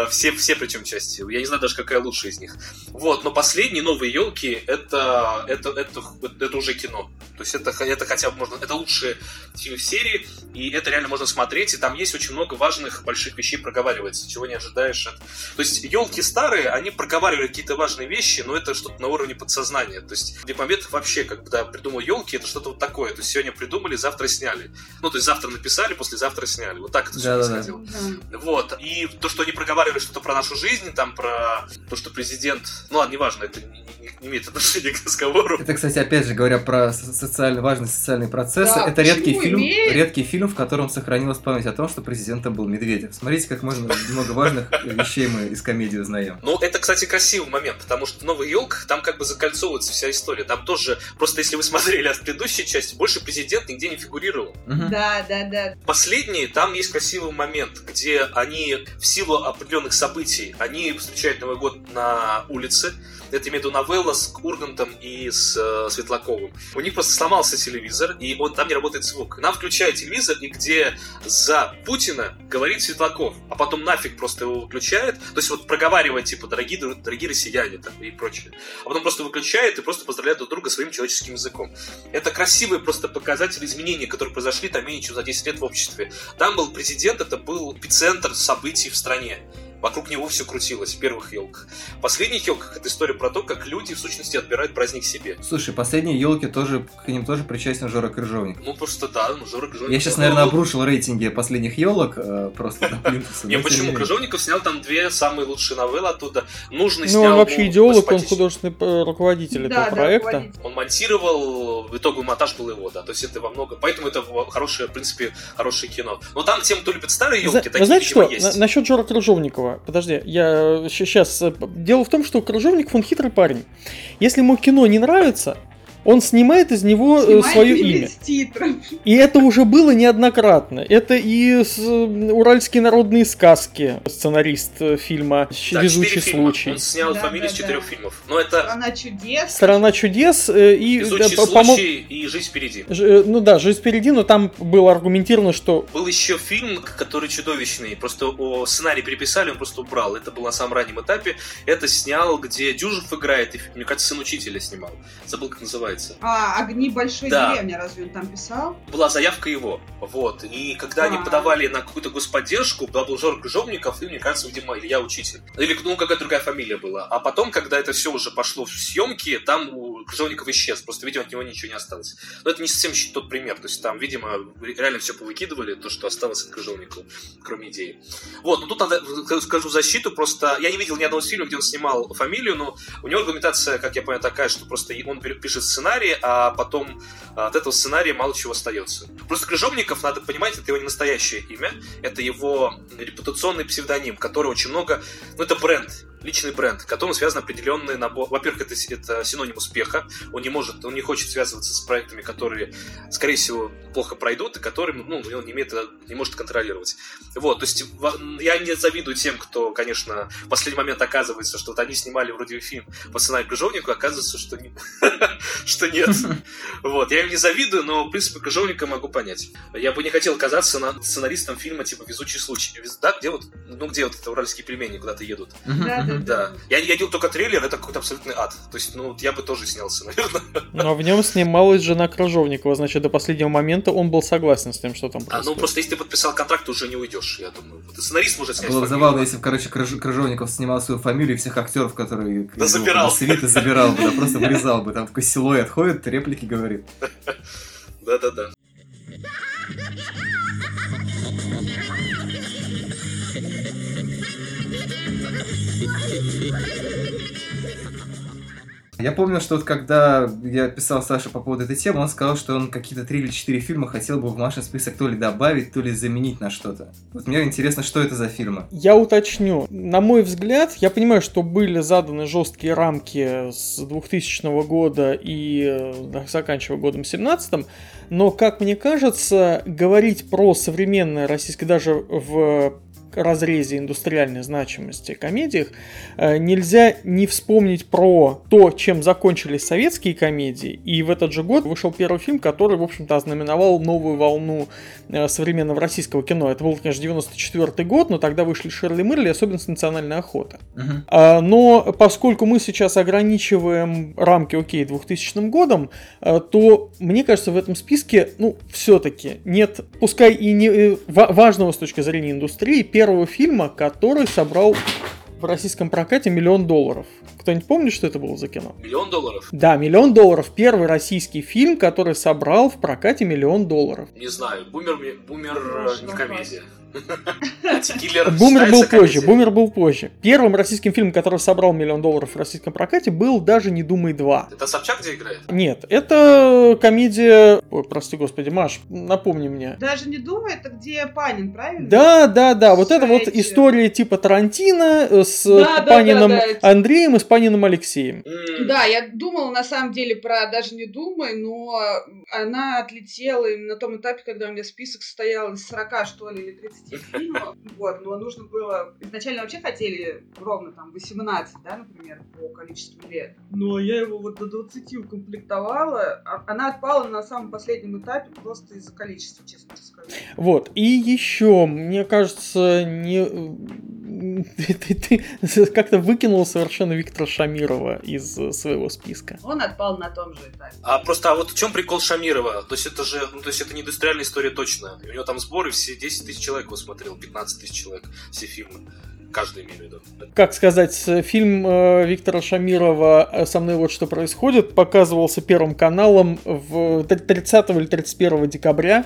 C: все, все причем части. Я не знаю даже, какая лучшая из них. Вот, но последние новые елки, это, это, это, это уже кино. То есть это, это хотя бы можно, это лучшие фильмы в серии, и это реально можно смотреть, и там есть очень много важных больших вещей проговаривается, чего не ожидаешь от... То есть елки старые, они проговаривали какие-то важные вещи, но это что-то на уровне подсознания. То есть Дипомет вообще, когда придумал елки, это что-то вот такое. То есть сегодня придумали, завтра сняли. Ну, то есть завтра написали, послезавтра сняли. Вот так это все происходило. Да. Вот. И то, что они проговаривали что-то про нашу жизнь, там про то, что президент... Ну ладно, неважно, это не имеет отношения к разговору.
A: Это, кстати, опять же, говоря про социально важные социальные процессы, да, это редкий фильм, имеет? редкий фильм, в котором сохранилась память о том, что президентом был Медведев. Смотрите, как можно много важных вещей мы из комедии узнаем.
C: Ну, это, кстати, красивый момент, потому что новый елк, там как бы закольцовывается вся история. Там тоже, просто если вы смотрели от предыдущей части, больше президент нигде не фигурировал.
D: Да, да, да.
C: Последний, там есть красивый момент, где они в силу определенных событий, они встречают Новый год на улице, это имею в виду новелла с Ургантом и с э, Светлаковым. У них просто сломался телевизор, и он там не работает звук. Нам включают телевизор, и где за Путина говорит Светлаков, а потом нафиг просто его выключает, то есть вот проговаривает, типа, дорогие, дорогие россияне там, и прочее. А потом просто выключает и просто поздравляет друг друга своим человеческим языком. Это красивый просто показатель изменений, которые произошли там менее чем за 10 лет в обществе. Там был президент, это был эпицентр событий в стране. Вокруг него все крутилось в первых елках. В последних елках это история про то, как люди в сущности отбирают праздник себе.
A: Слушай, последние елки тоже к ним тоже причастен Жора Крыжовник.
C: Ну просто да, ну Жора Крыжовник.
A: Я сейчас, наверное, обрушил рейтинги последних елок э, просто.
C: Не, почему? Крыжовников снял там две самые лучшие новеллы оттуда. Нужный
B: снял. Ну, он вообще идеолог, он художественный руководитель этого проекта.
C: Он монтировал, в итоге монтаж был его, да. То есть это во много. Поэтому это хорошее, в принципе, хорошее кино. Но там тем, кто любит старые елки, такие,
B: знаете что? Насчет Жора Крыжовникова подожди, я сейчас... Э, дело в том, что Крыжовников, он хитрый парень. Если ему кино не нравится, он снимает из него э, снимает свое имя. И это уже было неоднократно. Это и с, э, уральские народные сказки, сценарист э, фильма да, «Везучий случай».
C: Он снял да, фамилии да, с четырех да. фильмов. Но это...
D: «Страна чудес».
B: «Страна чудес» и...
C: «Везучий да, случай» и «Жизнь впереди».
B: Ж, ну да, «Жизнь впереди», но там было аргументировано, что...
C: Был еще фильм, который чудовищный. Просто о, сценарий переписали, он просто убрал. Это было на самом раннем этапе. Это снял, где Дюжев играет, и, мне кажется, сын учителя снимал. Забыл, как называется называется.
D: А, «Огни большой да. деревни», разве он там писал?
C: Была заявка его, вот. И когда а они подавали на какую-то господдержку, был Жор Крыжовников и, мне кажется, видимо, Илья Учитель. Или, ну, какая-то другая фамилия была. А потом, когда это все уже пошло в съемки, там у Крыжовников исчез. Просто, видимо, от него ничего не осталось. Но это не совсем тот пример. То есть там, видимо, реально все повыкидывали, то, что осталось от Крыжовникова, кроме идеи. Вот, но тут надо, скажу защиту, просто я не видел ни одного фильма, где он снимал фамилию, но у него аргументация, как я понял, такая, что просто он пишет сценарий, сценарий, а потом а, от этого сценария мало чего остается. Просто Крыжовников, надо понимать, это его не настоящее имя, это его репутационный псевдоним, который очень много... Ну, это бренд личный бренд, которому связан определенный набор. Во-первых, это, это синоним успеха. Он не может, он не хочет связываться с проектами, которые, скорее всего, плохо пройдут, и которые, ну, он не имеет, не может контролировать. Вот, то есть я не завидую тем, кто, конечно, в последний момент оказывается, что вот они снимали вроде фильм по сценарию Крыжовнику, оказывается, что. что нет. Вот, я им не завидую, но, в принципе, Крыжовника могу понять. Я бы не хотел оказаться сценаристом фильма типа «Везучий случай». Да, где вот, ну, где вот это уральские пельмени куда-то едут.
D: Да, да,
C: да. Я не видел только трейлер, это какой-то абсолютный ад. То есть, ну, я бы тоже снялся, наверное.
B: Но в нем снималась жена Крыжовникова, значит, до последнего момента он был согласен с тем, что там
C: происходит. А, ну, просто если ты подписал контракт, ты уже не уйдешь, я думаю. Ты сценарист может снять
A: Было забавно, если бы, короче, Крыжовников снимал свою фамилию, всех актеров, которые...
C: Да забирал.
A: Свиты забирал бы, да, просто вырезал бы. Там такой силуэт ходит, реплики говорит.
C: Да-да-да.
A: Я помню, что вот когда я писал Саше по поводу этой темы, он сказал, что он какие-то три или четыре фильма хотел бы в Машин список то ли добавить, то ли заменить на что-то. Вот мне интересно, что это за фильмы?
B: Я уточню. На мой взгляд, я понимаю, что были заданы жесткие рамки с 2000 года и э, заканчивая годом 17 но, как мне кажется, говорить про современное российское, даже в разрезе индустриальной значимости комедиях, э, нельзя не вспомнить про то, чем закончились советские комедии. И в этот же год вышел первый фильм, который, в общем-то, ознаменовал новую волну э, современного российского кино. Это был, конечно, 94 год, но тогда вышли Шерли Мырли, особенность национальная охота. Uh-huh. Но поскольку мы сейчас ограничиваем рамки, окей, 2000 годом, э, то, мне кажется, в этом списке, ну, все-таки нет, пускай и не важного с точки зрения индустрии, первого фильма, который собрал в российском прокате миллион долларов. Кто-нибудь помнит, что это было за кино?
C: Миллион долларов?
B: Да, миллион долларов. Первый российский фильм, который собрал в прокате миллион долларов.
C: Не знаю, бумер, бумер
D: э,
C: не комедия.
B: Бумер был позже, Бумер был позже. Первым российским фильмом, который собрал миллион долларов в российском прокате, был «Даже не думай 2».
C: Это Собчак где играет?
B: Нет, это комедия... Ой, прости господи, Маш, напомни мне.
D: «Даже не думай» — это где Панин, правильно?
B: Да, да, да, вот это вот история типа Тарантино с Паниным Андреем и с Паниным Алексеем.
D: Да, я думала на самом деле про «Даже не думай», но она отлетела на том этапе, когда у меня список стоял из 40, что ли, или 30 фильмов. Вот, но нужно было... Изначально вообще хотели ровно там 18, да, например, по количеству лет. Но я его вот до 20 укомплектовала. А она отпала на самом последнем этапе просто из-за количества, честно скажу.
B: Вот, и еще, мне кажется, не... Ты, ты, ты как-то выкинул совершенно Виктора Шамирова из своего списка.
D: Он отпал на том же этапе.
C: А просто, а вот в чем прикол Шамирова? То есть это же, ну, то есть это не индустриальная история точно. У него там сборы все 10 тысяч человек его смотрел, 15 тысяч человек, все фильмы. Каждый имею в виду.
B: Как сказать, фильм э, Виктора Шамирова э, «Со мной вот что происходит» показывался Первым каналом в 30 или 31 декабря Э,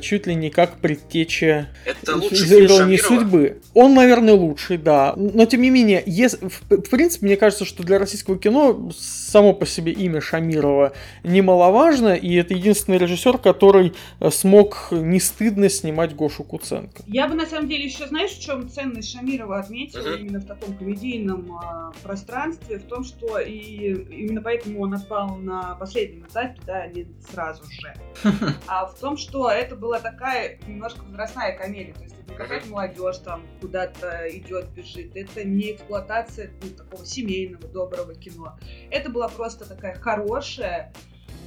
B: чуть ли не как предтеча
C: Это иронии
B: судьбы. Он, наверное, лучший, да. Но тем не менее, если, в, в принципе, мне кажется, что для российского кино само по себе имя Шамирова немаловажно, и это единственный режиссер, который э, смог не стыдно снимать Гошу Куценко.
D: Я бы на самом деле еще, знаешь, в чем ценность Шамирова отметила uh-huh. именно в таком комедийном э, пространстве, в том, что и именно поэтому он отпал на последнем этапе, да, а не сразу же. А в том, что это это была такая немножко возрастная комедия. То есть это не какая-то молодежь там куда-то идет, бежит. Это не эксплуатация ну, такого семейного, доброго кино. Это была просто такая хорошая,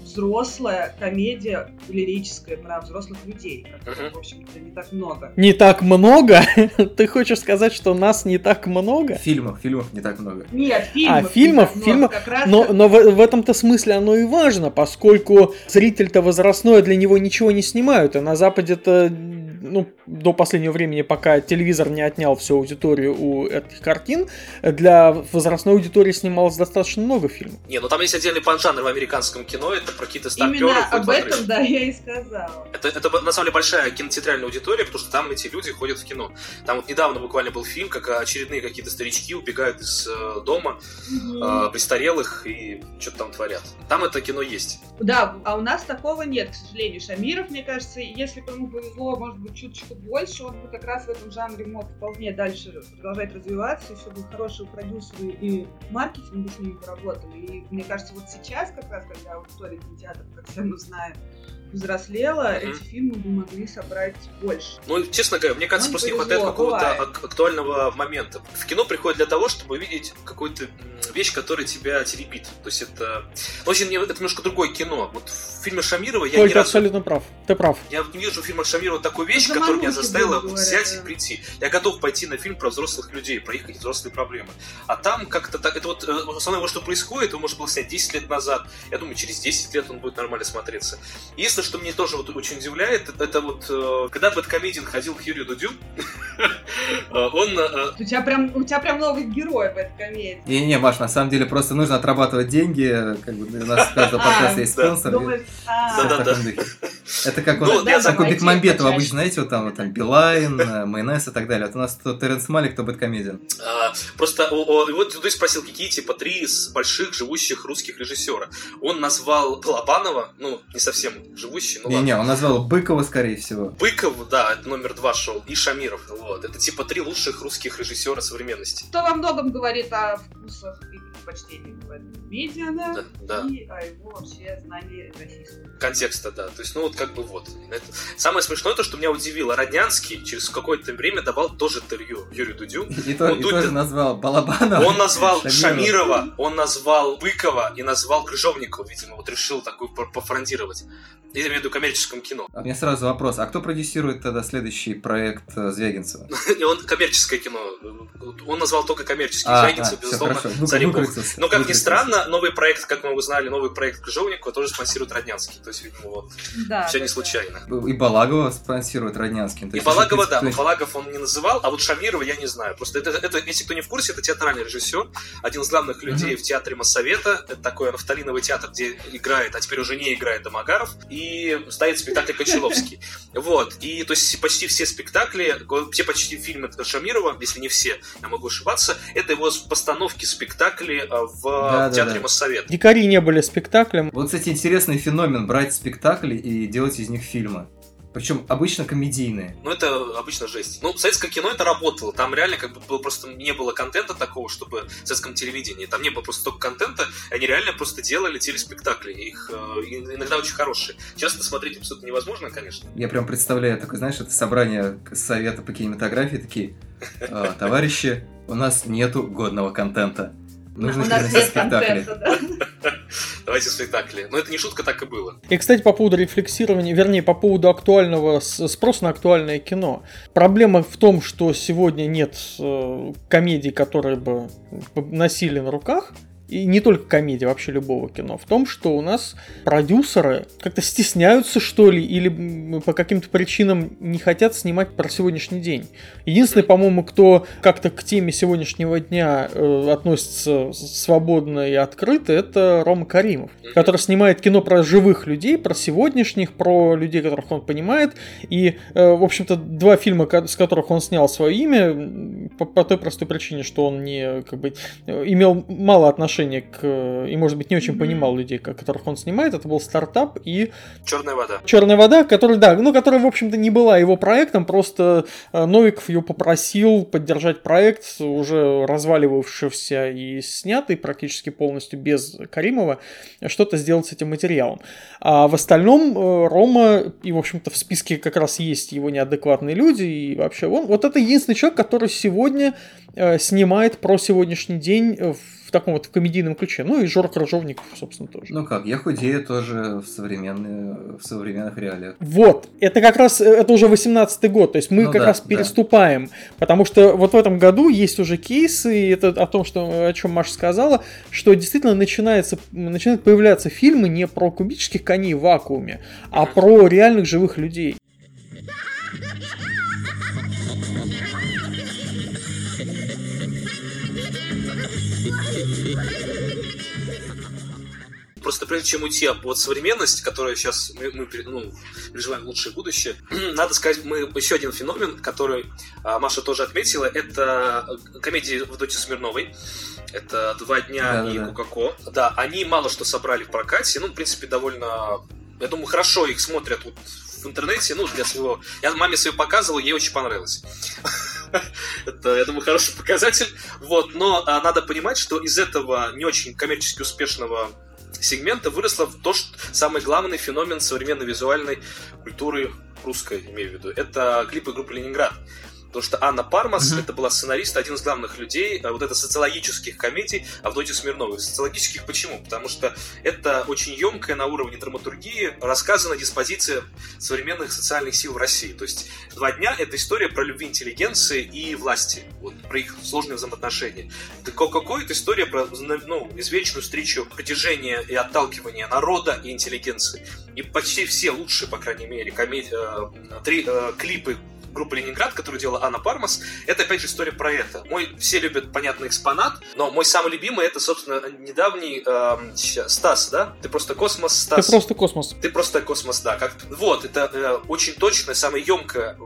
D: взрослая комедия лирическая про взрослых людей, которых, в общем-то, не так много.
B: Не так много? Ты хочешь сказать, что нас не так много?
A: Фильмов, фильмов не так много.
D: Нет, фильмов.
B: А, фильмов,
D: не
B: фильмов. Как раз но но в, в этом-то смысле оно и важно, поскольку зритель-то возрастной для него ничего не снимают, а на Западе-то ну, до последнего времени, пока телевизор не отнял всю аудиторию у этих картин, для возрастной аудитории снималось достаточно много фильмов.
C: Не, ну там есть отдельный панжанр в американском кино, это про какие-то
D: старперов. Именно об этом, да, я и сказала.
C: Это, это на самом деле большая кинотеатральная аудитория, потому что там эти люди ходят в кино. Там вот недавно буквально был фильм, как очередные какие-то старички убегают из э, дома, угу. э, престарелых и что-то там творят. Там это кино есть.
D: Да, а у нас такого нет, к сожалению. Шамиров, мне кажется, если бы ему повезло, может быть, бы чуточку больше, он бы как раз в этом жанре мог вполне дальше продолжать развиваться, еще бы хорошие продюсеры и маркетинг бы с ними поработали. И мне кажется, вот сейчас как раз, когда аудитория кинотеатров, как все мы знаем, взрослела, mm-hmm. эти фильмы бы могли собрать больше.
C: Ну, честно говоря, мне кажется, Нам просто повезло, не хватает какого-то ак- актуального момента. В кино приходит для того, чтобы увидеть какую-то вещь, которая тебя теребит. То есть это... Ну, очень, это немножко другое кино. Вот в фильме Шамирова я
B: Ой,
C: ни
B: ты разу... абсолютно прав. Ты прав.
C: Я не вижу в фильмах Шамирова такую вещь, это которая меня заставила говоря, взять да. и прийти. Я готов пойти на фильм про взрослых людей, про их взрослые проблемы. А там как-то так... Это вот э, основное, что происходит, его можно было снять 10 лет назад. Я думаю, через 10 лет он будет нормально смотреться. Единственное, что мне тоже вот очень удивляет, это вот э, когда Бэткомедиан ходил к Юрию Дудю,
D: э, он... У тебя прям у тебя прям новый герой Бэткомедиан.
A: Не-не, Маш, на самом деле просто нужно отрабатывать деньги, как бы у нас каждого подкаста есть спонсор. Да-да-да. Это как вот как у Бекмамбетова обычно, знаете, вот там вот там Билайн, э, майонез и так далее. Вот у нас то Теренс Малик, то Бэткомедиан.
C: Просто вот Дудой спросил, какие типа три из больших живущих русских режиссера. Он назвал Балабанова, ну, не совсем живущий, но
A: Не-не, он назвал Быкова, скорее всего.
C: Быков, да, это номер два шел, и Шамиров. Вот. Это типа три лучших русских режиссера современности.
D: Что во многом говорит о вкусах и предпочтениях медиана да, да. и о его вообще знании российского.
C: Контекста, да. То есть, ну вот как бы вот. Это... Самое смешное то, что меня удивило. Роднянский через какое-то время давал тоже интервью Юрию Дудю.
A: И, то, он и тоже назвал Балабанова.
C: Он назвал Шамирова. Шамирова, он назвал Быкова и назвал Крыжовникова. Видимо, вот решил такую пофронтировать. Я имею в виду коммерческом кино.
A: А у меня сразу вопрос. А кто продюсирует тогда следующий проект э, Звягинцева?
C: Он коммерческое кино. Он назвал только коммерческий. А, Звягинцев, а, безусловно, Царевых. Но, как ни странно, новый проект, как мы узнали, новый проект Крыжовникова тоже спонсирует Роднянский. То есть, видимо, вот, да, все не случайно.
A: И Балагова спонсирует Роднянский.
C: И Балагова, да, но Балагов он не называл, а вот Шамирова я не знаю. Просто это, это, если кто не в курсе, это театральный режиссер, один из главных людей в театре Моссовета. Это такой нафталиновый театр, где играет, а теперь уже не играет Домогаров. И ставит спектакль Кочеловский. Вот. И то есть почти все спектакли, все почти фильмы Шамирова, если не все, я могу ошибаться, это его постановки э, в да, театре да, да. Моссовет.
B: Дикари не были спектаклем.
A: Вот, кстати, интересный феномен брать спектакли и делать из них фильмы. Причем обычно комедийные.
C: Ну, это обычно жесть. Ну, советское кино это работало. Там реально как бы было просто не было контента такого, чтобы в советском телевидении. Там не было просто столько контента. Они реально просто делали телеспектакли. Их э, иногда очень хорошие. Часто смотреть абсолютно невозможно, конечно.
A: Я прям представляю такое, знаешь, это собрание совета по кинематографии такие. «А, товарищи, у нас нету годного контента. Нужно переносить спектакли.
C: Давайте спектакли. Но это не шутка, так и было.
B: И, кстати, по поводу рефлексирования, вернее, по поводу актуального спроса на актуальное кино. Проблема в том, что сегодня нет э, комедий, которые бы носили на руках и не только комедия, вообще любого кино, в том, что у нас продюсеры как-то стесняются, что ли, или по каким-то причинам не хотят снимать про сегодняшний день. Единственный, по-моему, кто как-то к теме сегодняшнего дня э, относится свободно и открыто, это Рома Каримов, который снимает кино про живых людей, про сегодняшних, про людей, которых он понимает. И, э, в общем-то, два фильма, с которых он снял свое имя, по, по той простой причине, что он не как бы имел мало отношения отношение к... И, может быть, не очень понимал людей, которых он снимает. Это был стартап и...
C: Черная вода.
B: Черная вода, который, да, ну, которая, в общем-то, не была его проектом, просто э, Новиков ее попросил поддержать проект, уже разваливавшийся и снятый практически полностью без Каримова, что-то сделать с этим материалом. А в остальном э, Рома, и, в общем-то, в списке как раз есть его неадекватные люди, и вообще он, вот это единственный человек, который сегодня э, снимает про сегодняшний день в в таком вот комедийном ключе. Ну и Жор Крыжовников, собственно, тоже.
A: Ну как, я худею тоже в, современные, в современных реалиях.
B: Вот, это как раз, это уже 18-й год, то есть мы ну, как да, раз переступаем, да. потому что вот в этом году есть уже кейсы, и это о том, что, о чем Маша сказала, что действительно начинается, начинают появляться фильмы не про кубических коней в вакууме, а про реальных живых людей.
C: Просто прежде чем уйти от современности, которая сейчас мы, мы ну, переживаем лучшее будущее, надо сказать, мы еще один феномен, который а, Маша тоже отметила, это комедии в Доте Смирновой. Это «Два дня» да, и да. «Кукако». Да, они мало что собрали в прокате, ну, в принципе, довольно я думаю, хорошо их смотрят вот в интернете, ну, для своего... Я маме своей показывал, ей очень понравилось. Это, я думаю, хороший показатель. Вот, но а, надо понимать, что из этого не очень коммерчески успешного сегмента выросло в то, что самый главный феномен современной визуальной культуры русской, имею в виду. Это клипы группы «Ленинград». Потому что Анна Пармас, mm-hmm. это была сценарист, один из главных людей а, вот это социологических комедий Авдотьи Смирновой. Социологических почему? Потому что это очень емкая на уровне драматургии рассказана диспозиция современных социальных сил в России. То есть «Два дня» — это история про любви интеллигенции и власти, вот, про их сложные взаимоотношения. «Ко-ко-ко» — это история про ну, извечную встречу притяжения и отталкивания народа и интеллигенции. И почти все лучшие, по крайней мере, комедии, э, три, э, клипы группа Ленинград, которую делала Анна Пармас, это опять же история про это. Мой все любят, понятно, экспонат, но мой самый любимый это, собственно, недавний э, Стас, да? Ты просто космос, Стас.
B: Ты просто космос.
C: Ты просто космос, да. Как... Вот, это э, очень точное, самое емкое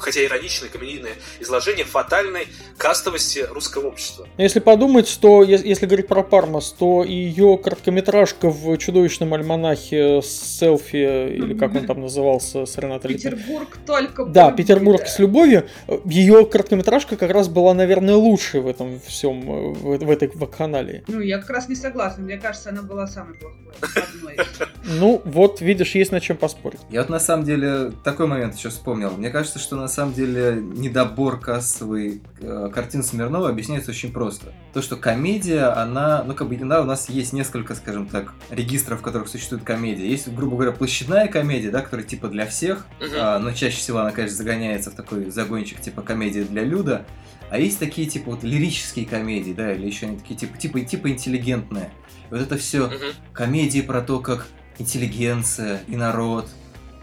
C: хотя ироничное комедийное изложение фатальной кастовости русского общества.
B: Если подумать, то если говорить про Пармас, то ее короткометражка в чудовищном альманахе селфи, или как он там назывался, с Ренатой
D: Петербург только
B: Да, Петербург с любовью. Ее короткометражка как раз была, наверное, лучшей в этом всем, в, в этой вакханалии.
D: Ну, я как раз не согласна. Мне кажется, она была самой плохой.
B: Ну, вот, видишь, есть на чем поспорить.
A: Я вот на самом деле такой момент еще вспомнил. Мне кажется, что на самом деле недобор кассовый э, картин Смирнова объясняется очень просто. То, что комедия, она, ну как бы, да, у нас есть несколько, скажем так, регистров, в которых существует комедия. Есть, грубо говоря, площадная комедия, да, которая типа для всех, uh-huh. а, но чаще всего она, конечно, загоняется в такой загончик типа комедия для Люда. А есть такие типа вот лирические комедии, да, или еще они такие типа типа типа интеллигентные. И вот это все uh-huh. комедии про то, как интеллигенция и народ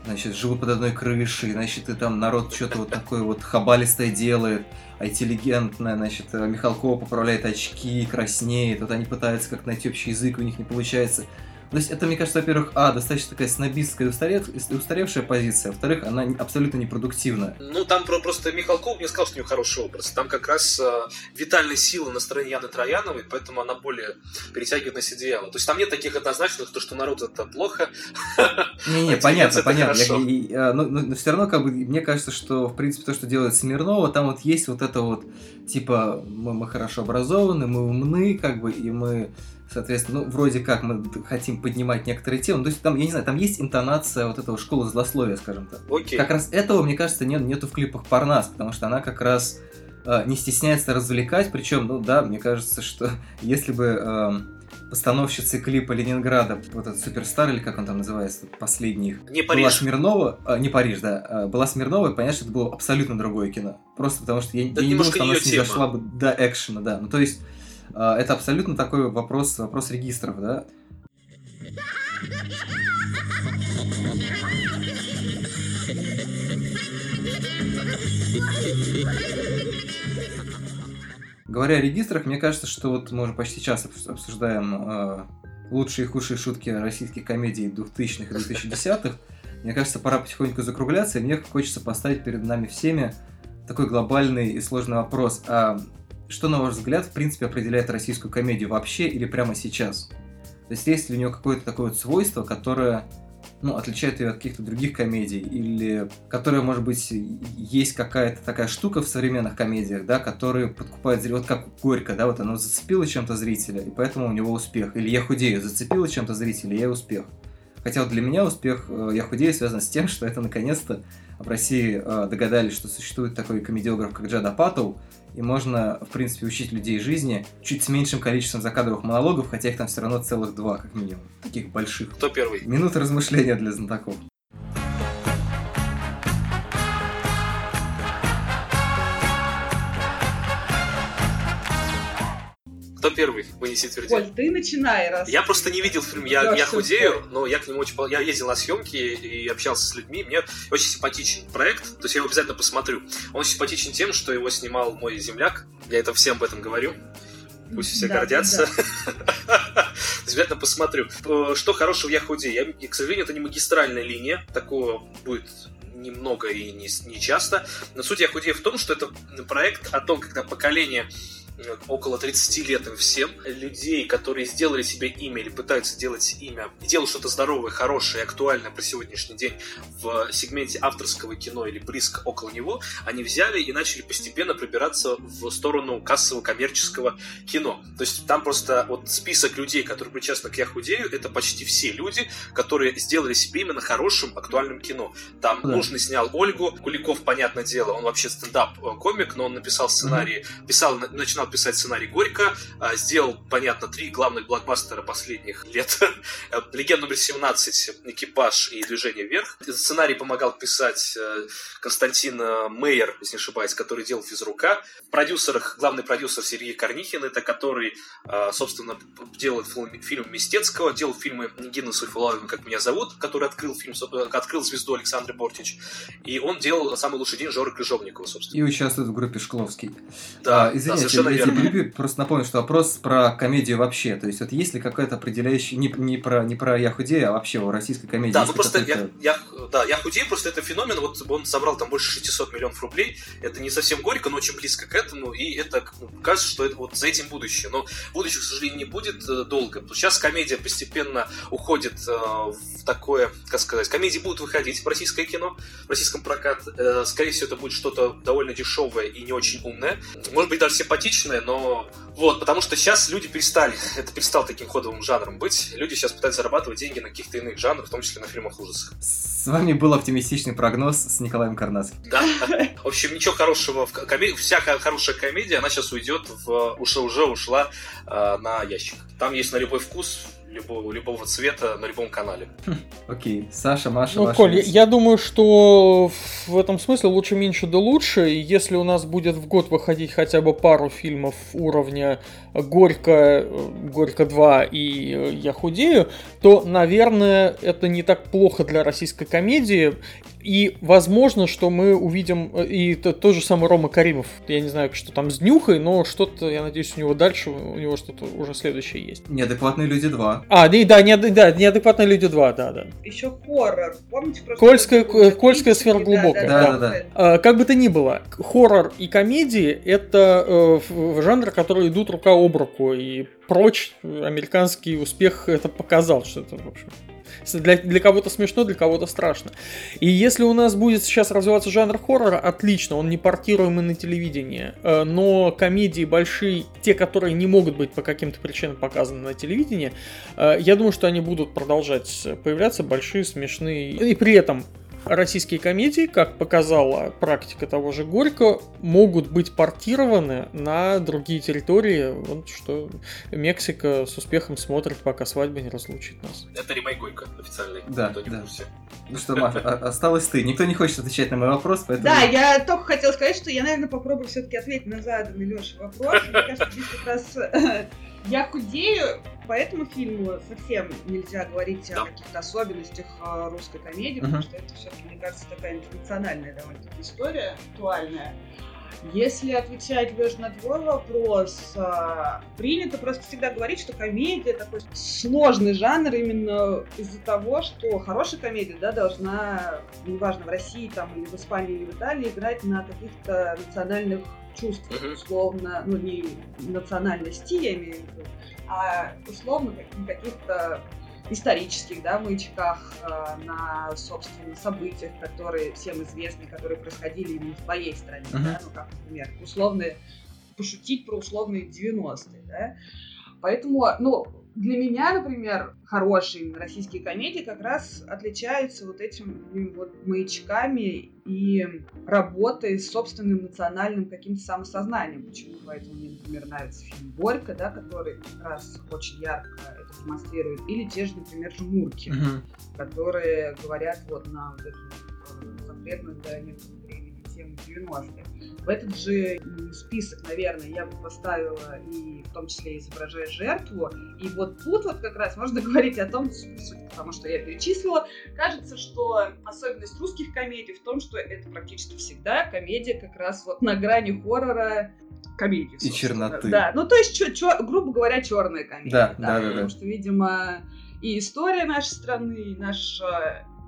A: значит, живут под одной крышей, значит, и там народ что-то вот такое вот хабалистое делает, а интеллигентное, значит, Михалкова поправляет очки, краснеет, вот они пытаются как найти общий язык, у них не получается. То есть это, мне кажется, во-первых, а, достаточно такая снобистская устарев... устаревшая позиция, во-вторых, она абсолютно непродуктивна.
C: Ну, там просто Михалков не сказал, что у него хороший образ. Там как раз э, витальная сила на стороне Яны Трояновой, поэтому она более перетягивает на себе одеяло. То есть там нет таких однозначных, то, что народ это плохо.
A: Не-не, а понятно, понятно. А, но все равно, как бы, мне кажется, что, в принципе, то, что делает Смирнова, там вот есть вот это вот, типа, мы, мы хорошо образованы, мы умны, как бы, и мы Соответственно, ну, вроде как мы хотим поднимать некоторые темы. То есть там, я не знаю, там есть интонация вот этого школы злословия, скажем так.
C: Окей.
A: Как раз этого, мне кажется, нет, нету в клипах Парнас, потому что она как раз э, не стесняется развлекать. Причем, ну да, мне кажется, что если бы э, постановщицы клипа Ленинграда, вот этот суперстар, или как он там называется, последний,
C: не Париж.
A: была Смирнова, э, не Париж, да, э, была Смирнова, и понятно, что это было абсолютно другое кино. Просто потому что я,
C: да
A: я не думаю, что она
C: не
A: зашла бы до экшена, да. Ну, то есть это абсолютно такой вопрос, вопрос регистров, да? Говоря о регистрах, мне кажется, что вот мы уже почти час обсуждаем э, лучшие и худшие шутки российских комедий 2000-х и 2010-х. Мне кажется, пора потихоньку закругляться, и мне хочется поставить перед нами всеми такой глобальный и сложный вопрос. А что, на ваш взгляд, в принципе, определяет российскую комедию вообще или прямо сейчас? То есть есть ли у нее какое-то такое вот свойство, которое ну, отличает ее от каких-то других комедий, или которая, может быть, есть какая-то такая штука в современных комедиях, да, которая подкупает зрителя, вот как Горько, да, вот оно зацепило чем-то зрителя, и поэтому у него успех. Или Я худею зацепило чем-то зрителя, и я успех. Хотя вот для меня успех э, «Я худею» связан с тем, что это наконец-то в России э, догадались, что существует такой комедиограф, как Джада Паттл, и можно, в принципе, учить людей жизни чуть с меньшим количеством закадровых монологов, хотя их там все равно целых два, как минимум, таких больших.
C: Кто первый?
A: Минута размышления для знатоков.
C: Кто первый вынесет вердикт?
D: Коль, ты начинай раз.
C: Я просто не видел фильм «Я, я худею», но я к нему очень... Я ездил на съемки и общался с людьми. Мне очень симпатичен проект, то есть я его обязательно посмотрю. Он симпатичен тем, что его снимал мой земляк. Я это всем об этом говорю. Пусть все да, гордятся. Да. Обязательно посмотрю. Э, что хорошего я худею? Я, к сожалению, это не магистральная линия. Такого будет немного и не, не часто. Но суть я худею в том, что это проект о том, когда поколение около 30 лет им всем. Людей, которые сделали себе имя или пытаются сделать имя, и делают что-то здоровое, хорошее, актуальное про сегодняшний день в сегменте авторского кино или близко около него, они взяли и начали постепенно пробираться в сторону кассового коммерческого кино. То есть там просто вот список людей, которые причастны к Я худею, это почти все люди, которые сделали себе именно хорошим, актуальным кино. Там да. нужный снял Ольгу, Куликов, понятное дело, он вообще стендап-комик, но он написал сценарий, писал, начинал писать сценарий Горько, а, сделал, понятно, три главных блокбастера последних лет. Легенда номер 17, Экипаж и Движение вверх. Сценарий помогал писать э, Константин э, Мейер, если не ошибаюсь, который делал физрука. В продюсерах, главный продюсер Сергей Корнихин, это который, э, собственно, делает фильм Мистецкого, делал фильмы Нигина Суфулавина «Как меня зовут», который открыл фильм, открыл звезду Александр Бортич. И он делал «Самый лучший день» Жоры Крыжовникова, собственно.
A: И участвует в группе Шкловский.
C: Да, а, извините, да, совершенно
A: верно. Я просто напомню, что вопрос про комедию вообще. То есть, вот есть ли какой-то определяющий, не, не, про, не про «Я худею», а вообще о российской комедии?
C: Да, ну просто я, я, да, «Я худею» просто это феномен, вот он собрал там больше 600 миллионов рублей, это не совсем горько, но очень близко к этому, и это кажется, что это, вот за этим будущее. Но будущее, к сожалению, не будет э, долго. Сейчас комедия постепенно уходит э, в такое, как сказать, комедии будут выходить в российское кино, в российском прокат. Э, скорее всего, это будет что-то довольно дешевое и не очень умное. Может быть, даже симпатичное, но вот, потому что сейчас люди перестали, это перестал таким ходовым жанром быть. Люди сейчас пытаются зарабатывать деньги на каких-то иных жанрах, в том числе на фильмах ужасов.
A: С вами был оптимистичный прогноз с Николаем Карнацким.
C: Да. В общем, ничего хорошего в комедии. Вся хорошая комедия, она сейчас уйдет в... Уже, уже ушла э, на ящик. Там есть на любой вкус, любого, любого цвета на любом канале.
A: Хм, окей. Саша, Маша,
B: Ну. Коль, я думаю, что в этом смысле лучше меньше да лучше. И если у нас будет в год выходить хотя бы пару фильмов уровня Горько, Горько 2 и Я худею, то, наверное, это не так плохо для российской комедии. И возможно, что мы увидим э, и то, тот же самый Рома Каримов. Я не знаю, что там с Нюхой, но что-то, я надеюсь, у него дальше, у него что-то уже следующее есть.
A: Неадекватные люди 2.
B: А, да, да, не, да неадекватные люди 2, да, да.
D: Еще хоррор. Помните
B: просто... Кольская, Кольская сфера глубокая. Да, да, да. да. А, как бы то ни было, хоррор и комедии это э, жанры, которые идут рука об руку. И прочь американский успех это показал, что это, в общем, для, для кого-то смешно, для кого-то страшно. И если у нас будет сейчас развиваться жанр хоррора, отлично, он не портируемый на телевидение. Э, но комедии большие, те, которые не могут быть по каким-то причинам показаны на телевидении, э, я думаю, что они будут продолжать появляться, большие, смешные. И при этом российские комедии, как показала практика того же Горько, могут быть портированы на другие территории, вот что Мексика с успехом смотрит, пока свадьба не разлучит нас.
C: Это ремейк Горько официальный.
A: Да, Никто не да. Ну что, Маша, осталось ты. Никто не хочет отвечать на мой вопрос, поэтому...
D: Да, я только хотела сказать, что я, наверное, попробую все-таки ответить на заданный Леша вопрос. Мне кажется, здесь как раз я худею, по этому фильму совсем нельзя говорить да. о каких-то особенностях а, русской комедии, uh-huh. потому что это все-таки, мне кажется, такая интернациональная довольно-таки история, актуальная. Если отвечать, Леш, на твой вопрос, а, принято просто всегда говорить, что комедия такой сложный жанр именно из-за того, что хорошая комедия да, должна, неважно, в России там, или в Испании, или в Италии, играть на каких-то национальных чувств, uh-huh. условно, ну не национальности, я имею в виду, а условно каких-то исторических да, маячках, э, на, собственно, событиях, которые всем известны, которые происходили именно в твоей стране, uh-huh. да, ну, как, например, условные, пошутить про условные 90-е, да. Поэтому, ну, для меня, например, хорошие российские комедии как раз отличаются вот этими вот маячками и работой с собственным национальным каким-то самосознанием. Почему поэтому мне, например, нравится фильм «Горько», да, который как раз очень ярко это демонстрирует. Или те же, например, «Жмурки», uh-huh. которые говорят вот на вот эту э, запретную для некоторого времени тему 90-х. В этот же список, наверное, я бы поставила и в том числе изображая жертву. И вот тут вот как раз можно говорить о том, потому что я перечислила, кажется, что особенность русских комедий в том, что это практически всегда комедия как раз вот на грани хоррора комедии.
A: И черноты.
D: Да, ну то есть, чё, чё, грубо говоря, черная комедия.
A: Да, да, да. да,
D: потому что, видимо, и история нашей страны, и наш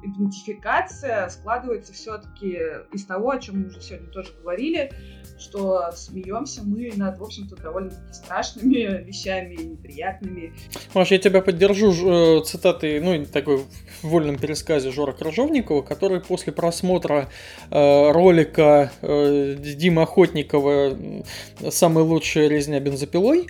D: идентификация складывается все-таки из того, о чем мы уже сегодня тоже говорили, что смеемся мы над, в общем-то, довольно-таки страшными вещами, неприятными.
B: Маш, я тебя поддержу э, цитатой, ну, такой в вольном пересказе Жора Крыжовникова, который после просмотра э, ролика э, Димы Охотникова «Самая лучшая резня бензопилой»,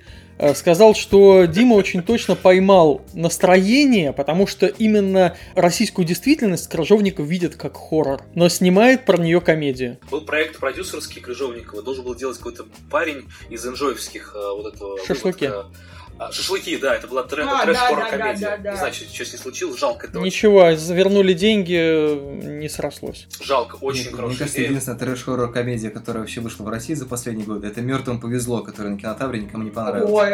B: сказал, что Дима очень точно поймал настроение, потому что именно российскую действительность Крыжовников видит как хоррор, но снимает про нее комедию.
C: Был проект продюсерский Крыжовникова, должен был делать какой-то парень из энжоевских э, вот этого...
B: Шашлыки.
C: Выводка а, шашлыки, да, это была трэш, а, трэш-хоррор-комедия. Да, да, да, да. Значит, что с ней случилось, жалко этого.
B: Ничего, завернули деньги, не срослось.
C: Жалко, очень
A: мне,
C: хорошая
A: Мне кажется, единственная трэш-хоррор-комедия, которая вообще вышла в России за последние годы, это «Мертвым повезло», которая на кинотавре никому не понравилась. Ой.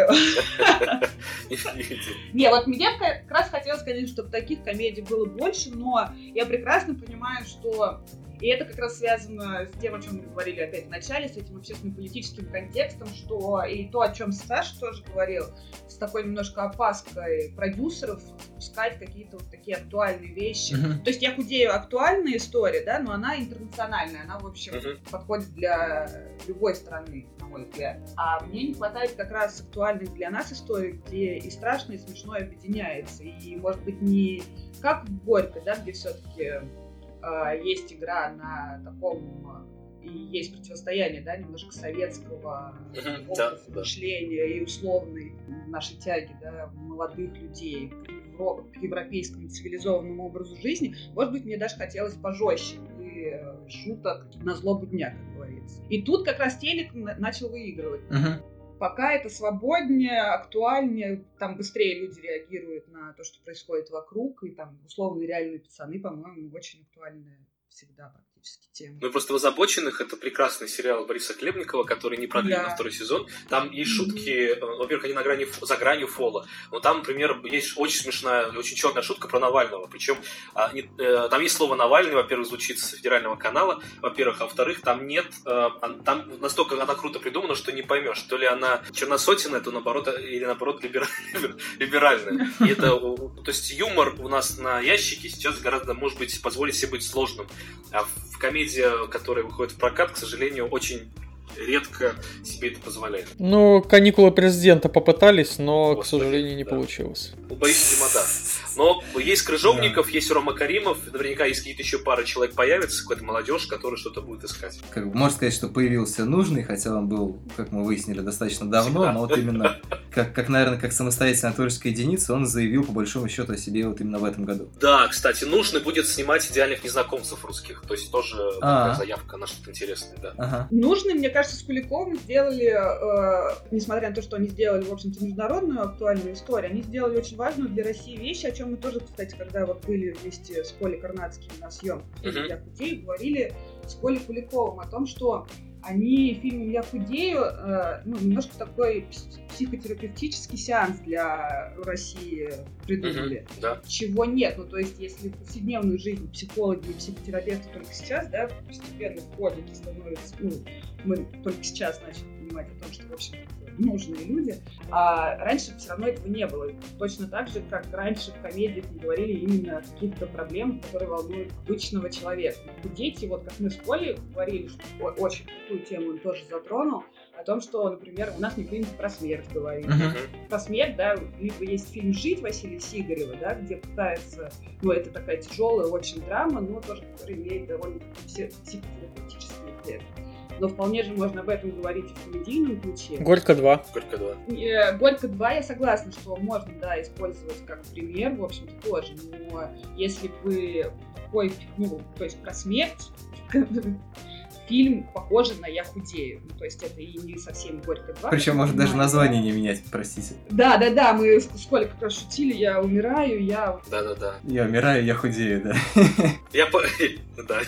D: Не, вот мне как раз хотелось, конечно, чтобы таких комедий было больше, но я прекрасно понимаю, что и это как раз связано с тем, о чем мы говорили опять в начале, с этим общественно-политическим контекстом, что и то, о чем Саша тоже говорил, с такой немножко опаской продюсеров пускать какие-то вот такие актуальные вещи. Uh-huh. То есть я худею актуальная история, да, но она интернациональная, она, в общем, uh-huh. подходит для любой страны, на мой взгляд. А мне не хватает как раз актуальных для нас историй, где и страшное, и смешное объединяется. И, может быть, не как в Горько, да, где все-таки есть игра на таком и есть противостояние, да, немножко советского да, мышления да. и условной нашей тяги, да, молодых людей к европейскому цивилизованному образу жизни. Может быть, мне даже хотелось пожестче и э, шуток на злобу дня, как говорится. И тут как раз телек начал выигрывать. Uh-huh пока это свободнее, актуальнее, там быстрее люди реагируют на то, что происходит вокруг, и там условные реальные пацаны, по-моему, очень актуальные всегда практически тема.
C: Ну, просто в «Озабоченных» это прекрасный сериал Бориса Хлебникова, который не продлили да. на второй сезон. Там есть шутки, mm-hmm. во-первых, они на грани, за гранью фола. Но там, например, есть очень смешная, очень черная шутка про Навального. Причем а, э, там есть слово «Навальный», во-первых, звучит с федерального канала, во-первых, а во-вторых, там нет, э, там настолько она круто придумана, что не поймешь, то ли она черносотенная, то наоборот, или наоборот либер... либеральная. И это, то есть юмор у нас на ящике сейчас гораздо, может быть, позволить себе быть сложным. А в комедия, которая выходит в прокат, к сожалению, очень редко себе это позволяет.
B: Ну, каникулы президента попытались, но, Господи, к сожалению, не да. получилось.
C: Ну, боюсь, видимо, да. Но есть Крыжовников, да. есть Рома Каримов, наверняка есть какие-то еще пара человек появится, какая-то молодежь, которая что-то будет искать.
A: Как бы, можно сказать, что появился нужный, хотя он был, как мы выяснили, достаточно давно, Всегда. но вот именно, как, как, наверное, как самостоятельная творческая единица, он заявил, по большому счету, о себе вот именно в этом году.
C: Да, кстати, нужный будет снимать идеальных незнакомцев русских, то есть тоже А-а-а. такая заявка на что-то интересное, да.
D: Ага. Нужный, мне кажется, с Куликовым сделали, э, несмотря на то, что они сделали, в общем-то, международную актуальную историю, они сделали очень важную для России вещь, о чем мы тоже, кстати, когда вот были вместе с Колей Карнацким на съемках uh-huh. «Я худею», говорили с Колей Куликовым о том, что они фильмом «Я худею» э, ну, немножко такой психотерапевтический сеанс для России придумали. Uh-huh, да. Чего нет. Ну, то есть, если в повседневную жизнь психологи и психотерапевты только сейчас, да, постепенно входят и становятся, ну, мы только сейчас начали понимать о том, что, в общем нужные люди. А раньше все равно этого не было. Точно так же, как раньше в комедиях мы говорили именно о каких-то проблемах, которые волнуют обычного человека. Дети, вот как мы с Колей говорили, что очень крутую тему он тоже затронул, о том, что, например, у нас не про смерть говорит. Uh-huh. Про смерть, да, либо есть фильм «Жить» Василия Сигарева, да, где пытается, ну, это такая тяжелая очень драма, но тоже, которая имеет довольно психотерапевтический эффект но вполне же можно об этом говорить в комедийном ключе.
B: Горько 2.
C: Горько 2.
D: Э, Горько 2, я согласна, что можно, да, использовать как пример, в общем-то, тоже, но если бы такой, ну, то есть про смерть, фильм похожий на «Я худею». Ну, то есть это и не совсем «Горько 2».
A: Причем может даже название не менять, простите.
D: Да, да, да, мы в школе как раз шутили, я умираю, я...
C: Да, да, да.
A: Я умираю, я худею, да.
C: Я по... Да.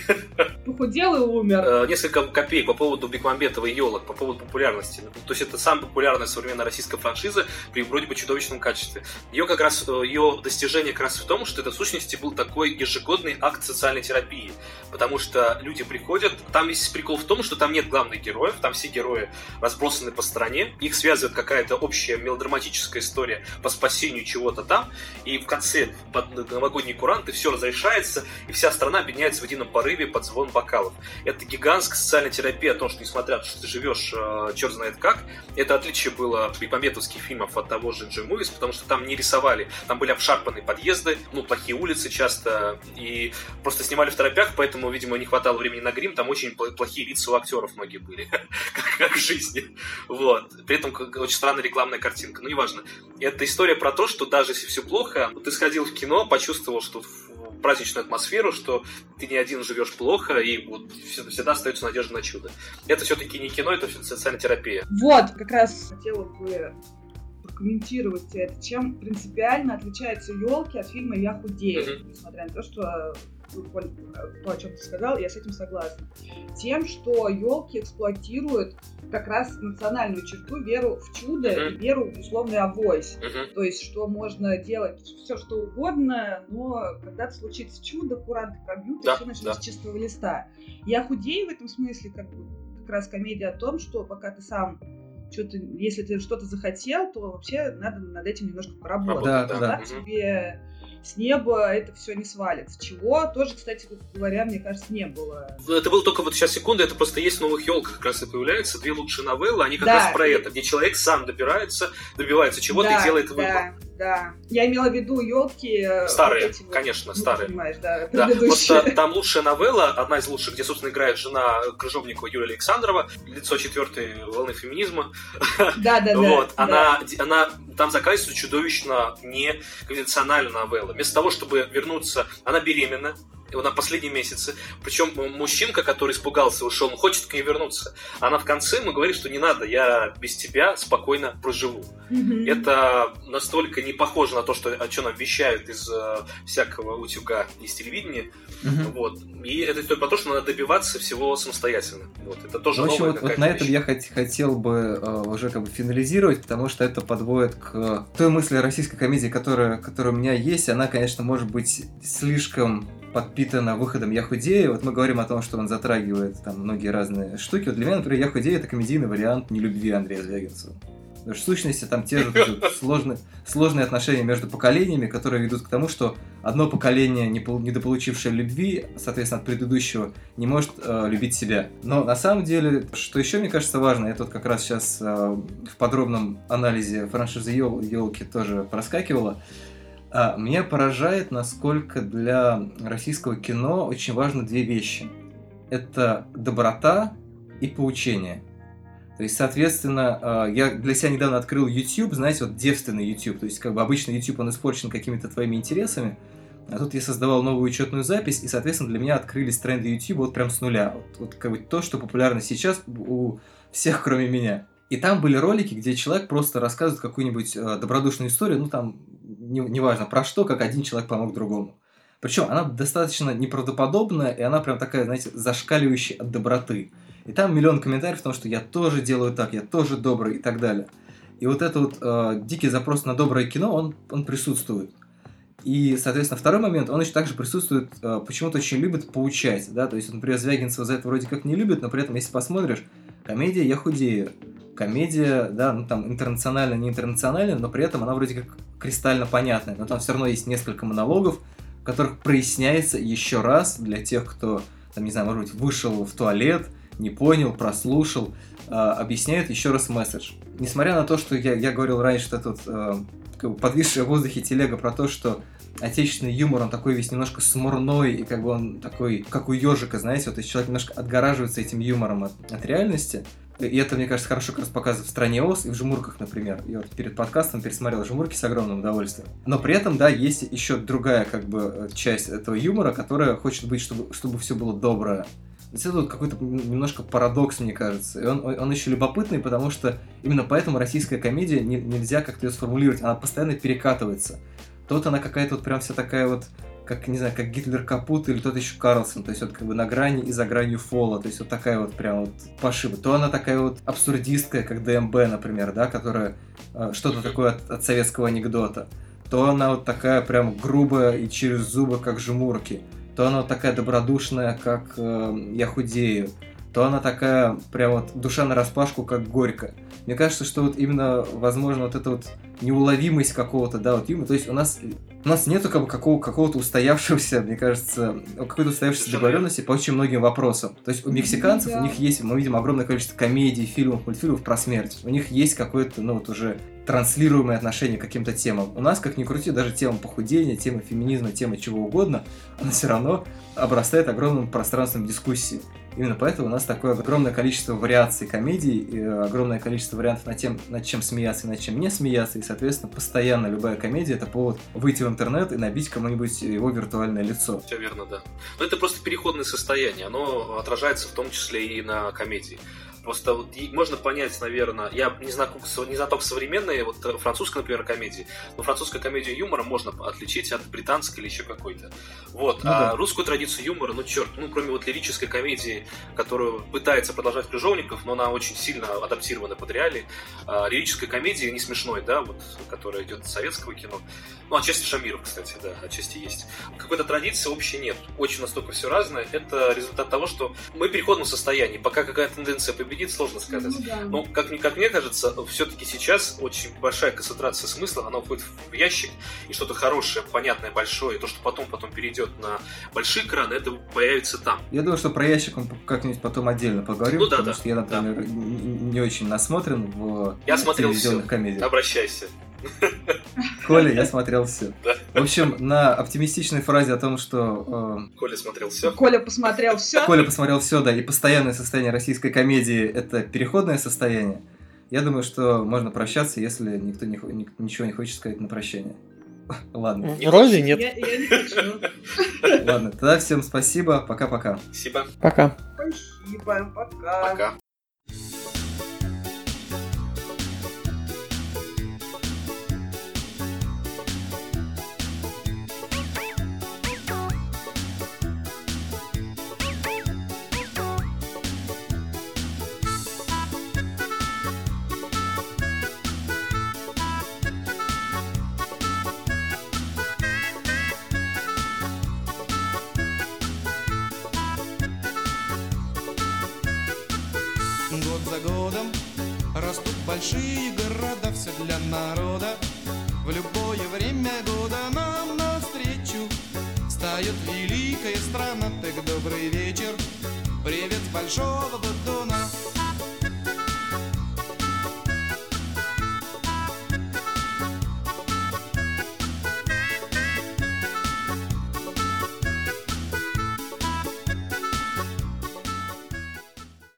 D: Похудел и умер.
C: Э, несколько копеек по поводу Бекмамбетова и елок, по поводу популярности. То есть это самая популярная современная российская франшиза при вроде бы чудовищном качестве. Ее как раз, э, ее достижение как раз в том, что это в сущности был такой ежегодный акт социальной терапии. Потому что люди приходят, там есть Здесь прикол в том, что там нет главных героев, там все герои разбросаны по стране, их связывает какая-то общая мелодраматическая история по спасению чего-то там, и в конце под новогодний курант и все разрешается, и вся страна объединяется в едином порыве под звон бокалов. Это гигантская социальная терапия о том, что несмотря на то, что ты живешь э, черт знает как, это отличие было при пометовских фильмов от того же Джим Мувис, потому что там не рисовали, там были обшарпанные подъезды, ну, плохие улицы часто, и просто снимали в торопях, поэтому, видимо, не хватало времени на грим, там очень плохие лица у актеров многие были, как, как в жизни. Вот. При этом очень странная рекламная картинка. Ну, неважно. Это история про то, что даже если все плохо, ты сходил в кино, почувствовал, что праздничную атмосферу, что ты не один живешь плохо, и вот всегда остается надежда на чудо. Это все-таки не кино, это социальная терапия.
D: Вот, как раз хотела бы прокомментировать это, чем принципиально отличаются елки от фильма Я худею, mm-hmm. несмотря на то, что то, о чем ты сказал, я с этим согласна. Тем, что елки эксплуатируют как раз национальную черту веру в чудо uh-huh. и веру в условный авось. Uh-huh. То есть, что можно делать все, что угодно, но когда-то случится чудо, куранты пробьют, да, и все начнется да. с чистого листа. Я худею в этом смысле, как, бы, как раз комедия о том, что пока ты сам что-то, если ты что-то захотел, то вообще надо над этим немножко поработать. Да, да, да. Тебе с неба это все не свалится. Чего тоже, кстати говоря, мне кажется, не было.
C: Это было только вот сейчас секунда, это просто есть в новых елках как раз и появляются две лучшие новеллы, они как да. раз про это, где человек сам добирается, добивается чего-то да, и делает выбор.
D: Да, да. Я имела в виду елки.
C: Э, Старые, вот конечно, вот, ну, старые. Понимаешь, да, да. Вот, там лучшая новелла, одна из лучших, где, собственно, играет жена Крыжовникова Юлия Александрова, лицо четвертой волны феминизма.
D: Да, да, да.
C: Вот, она, она там заканчивается чудовищно неконвенциональная новелла. Вместо того, чтобы вернуться, она беременна, на последние месяцы. Причем мужчинка, который испугался, ушел, он хочет к ней вернуться. Она в конце ему говорит, что не надо, я без тебя спокойно проживу. Mm-hmm. Это настолько не похоже на то, что, о чем нам вещают из э, всякого утюга из телевидения. Mm-hmm. Вот. И это история про то, что надо добиваться всего самостоятельно. Вот. Это тоже
A: в общем, вот, вот на этом я хот- хотел бы э, уже как бы финализировать, потому что это подводит к той мысли российской комедии, которая, которая у меня есть. Она, конечно, может быть слишком подпитана выходом «Я худею». Вот мы говорим о том, что он затрагивает там многие разные штуки. Вот для меня, например, «Я худею» — это комедийный вариант нелюбви Андрея Звягинцева. Потому что в сущности там те же сложные, сложные отношения между поколениями, которые ведут к тому, что одно поколение, не недополучившее любви, соответственно, от предыдущего, не может э, любить себя. Но на самом деле, что еще мне кажется важно, это вот как раз сейчас э, в подробном анализе франшизы елки тоже проскакивало, а, меня поражает, насколько для российского кино очень важны две вещи. Это доброта и поучение. То есть, соответственно, а, я для себя недавно открыл YouTube, знаете, вот девственный YouTube. То есть, как бы обычно YouTube, он испорчен какими-то твоими интересами. А тут я создавал новую учетную запись, и, соответственно, для меня открылись тренды YouTube вот прям с нуля. Вот, вот как бы то, что популярно сейчас у всех, кроме меня. И там были ролики, где человек просто рассказывает какую-нибудь э, добродушную историю, ну там неважно не про что, как один человек помог другому. Причем она достаточно неправдоподобная, и она прям такая, знаете, зашкаливающая от доброты. И там миллион комментариев в том, что я тоже делаю так, я тоже добрый и так далее. И вот этот вот э, дикий запрос на доброе кино, он, он присутствует. И, соответственно, второй момент, он еще также присутствует, э, почему-то очень любит поучать, да, то есть, например, Звягинцева за это вроде как не любит, но при этом, если посмотришь, комедия «Я худею», комедия, да, ну там интернациональная, не интернациональная, но при этом она вроде как кристально понятная. Но там все равно есть несколько монологов, в которых проясняется еще раз для тех, кто, там, не знаю, может быть, вышел в туалет, не понял, прослушал, э, объясняет еще раз месседж. Несмотря на то, что я, я говорил раньше, что тут э, подвисшая в воздухе телега про то, что отечественный юмор, он такой весь немножко смурной, и как бы он такой, как у ежика, знаете, вот если человек немножко отгораживается этим юмором от, от реальности, и это, мне кажется, хорошо как раз показывает в «Стране Оз» и в «Жмурках», например. Я вот перед подкастом пересмотрел «Жмурки» с огромным удовольствием. Но при этом, да, есть еще другая как бы часть этого юмора, которая хочет быть, чтобы, чтобы все было доброе. То это вот какой-то немножко парадокс, мне кажется. И он, он еще любопытный, потому что именно поэтому российская комедия не, нельзя как-то ее сформулировать. Она постоянно перекатывается. Тут она какая-то вот прям вся такая вот как, не знаю, как Гитлер Капут или тот еще Карлсон, то есть вот как бы на грани и за гранью фола, то есть вот такая вот прям вот пошиба. То она такая вот абсурдистская, как ДМБ, например, да, которая э, что-то такое от, от советского анекдота. То она вот такая прям грубая и через зубы, как жмурки. То она вот такая добродушная, как э, Я худею то она такая прям вот душа на распашку, как горько. Мне кажется, что вот именно, возможно, вот эта вот неуловимость какого-то, да, вот юмора, то есть у нас у нас нету как бы какого, какого-то устоявшегося, мне кажется, какой-то устоявшейся договоренности по очень многим вопросам. То есть у мексиканцев, у них есть, мы видим огромное количество комедий, фильмов, мультфильмов про смерть. У них есть какое-то, ну вот уже транслируемое отношение к каким-то темам. У нас, как ни крути, даже тема похудения, тема феминизма, тема чего угодно, она все равно обрастает огромным пространством дискуссии. Именно поэтому у нас такое огромное количество вариаций комедий, и огромное количество вариантов над тем, над чем смеяться и над чем не смеяться, и, соответственно, постоянно любая комедия — это повод выйти в интернет и набить кому-нибудь его виртуальное лицо.
C: Все верно, да. Но это просто переходное состояние, оно отражается в том числе и на комедии. Просто вот можно понять, наверное, я не знаком, не знаток современной, вот э, французской, например, комедии, но французскую комедию юмора можно отличить от британской или еще какой-то. Вот. Ну, а да. русскую традицию юмора, ну черт, ну кроме вот лирической комедии, которую пытается продолжать Крыжовников, но она очень сильно адаптирована под реалии. А, лирической комедии не смешной, да, вот, которая идет из советского кино. Ну, отчасти Шамиров, кстати, да, отчасти есть. Какой-то традиции общей нет. Очень настолько все разное. Это результат того, что мы в переходном состоянии. Пока какая тенденция победит, победит, сложно сказать. Ну, да. Но, как, как мне кажется, все-таки сейчас очень большая концентрация смысла, она уходит в ящик, и что-то хорошее, понятное, большое, и то, что потом потом перейдет на большие экраны, это появится там.
A: Я думаю, что про ящик он как-нибудь потом отдельно поговорим, ну, да, потому да, что я, например, да. не очень насмотрен в
C: я смотрел все. комедиях. Обращайся.
A: Коля, я смотрел все. В общем, на оптимистичной фразе о том, что...
C: Э, Коля смотрел все.
D: Коля посмотрел все.
A: Коля посмотрел все, да, и постоянное состояние российской комедии – это переходное состояние. Я думаю, что можно прощаться, если никто не, ничего не хочет сказать на прощание. Ладно.
B: Вроде нет.
D: Я, я не хочу.
A: Ладно, тогда всем спасибо. Пока-пока.
C: Спасибо.
B: Пока.
D: Спасибо. Пока.
C: Пока.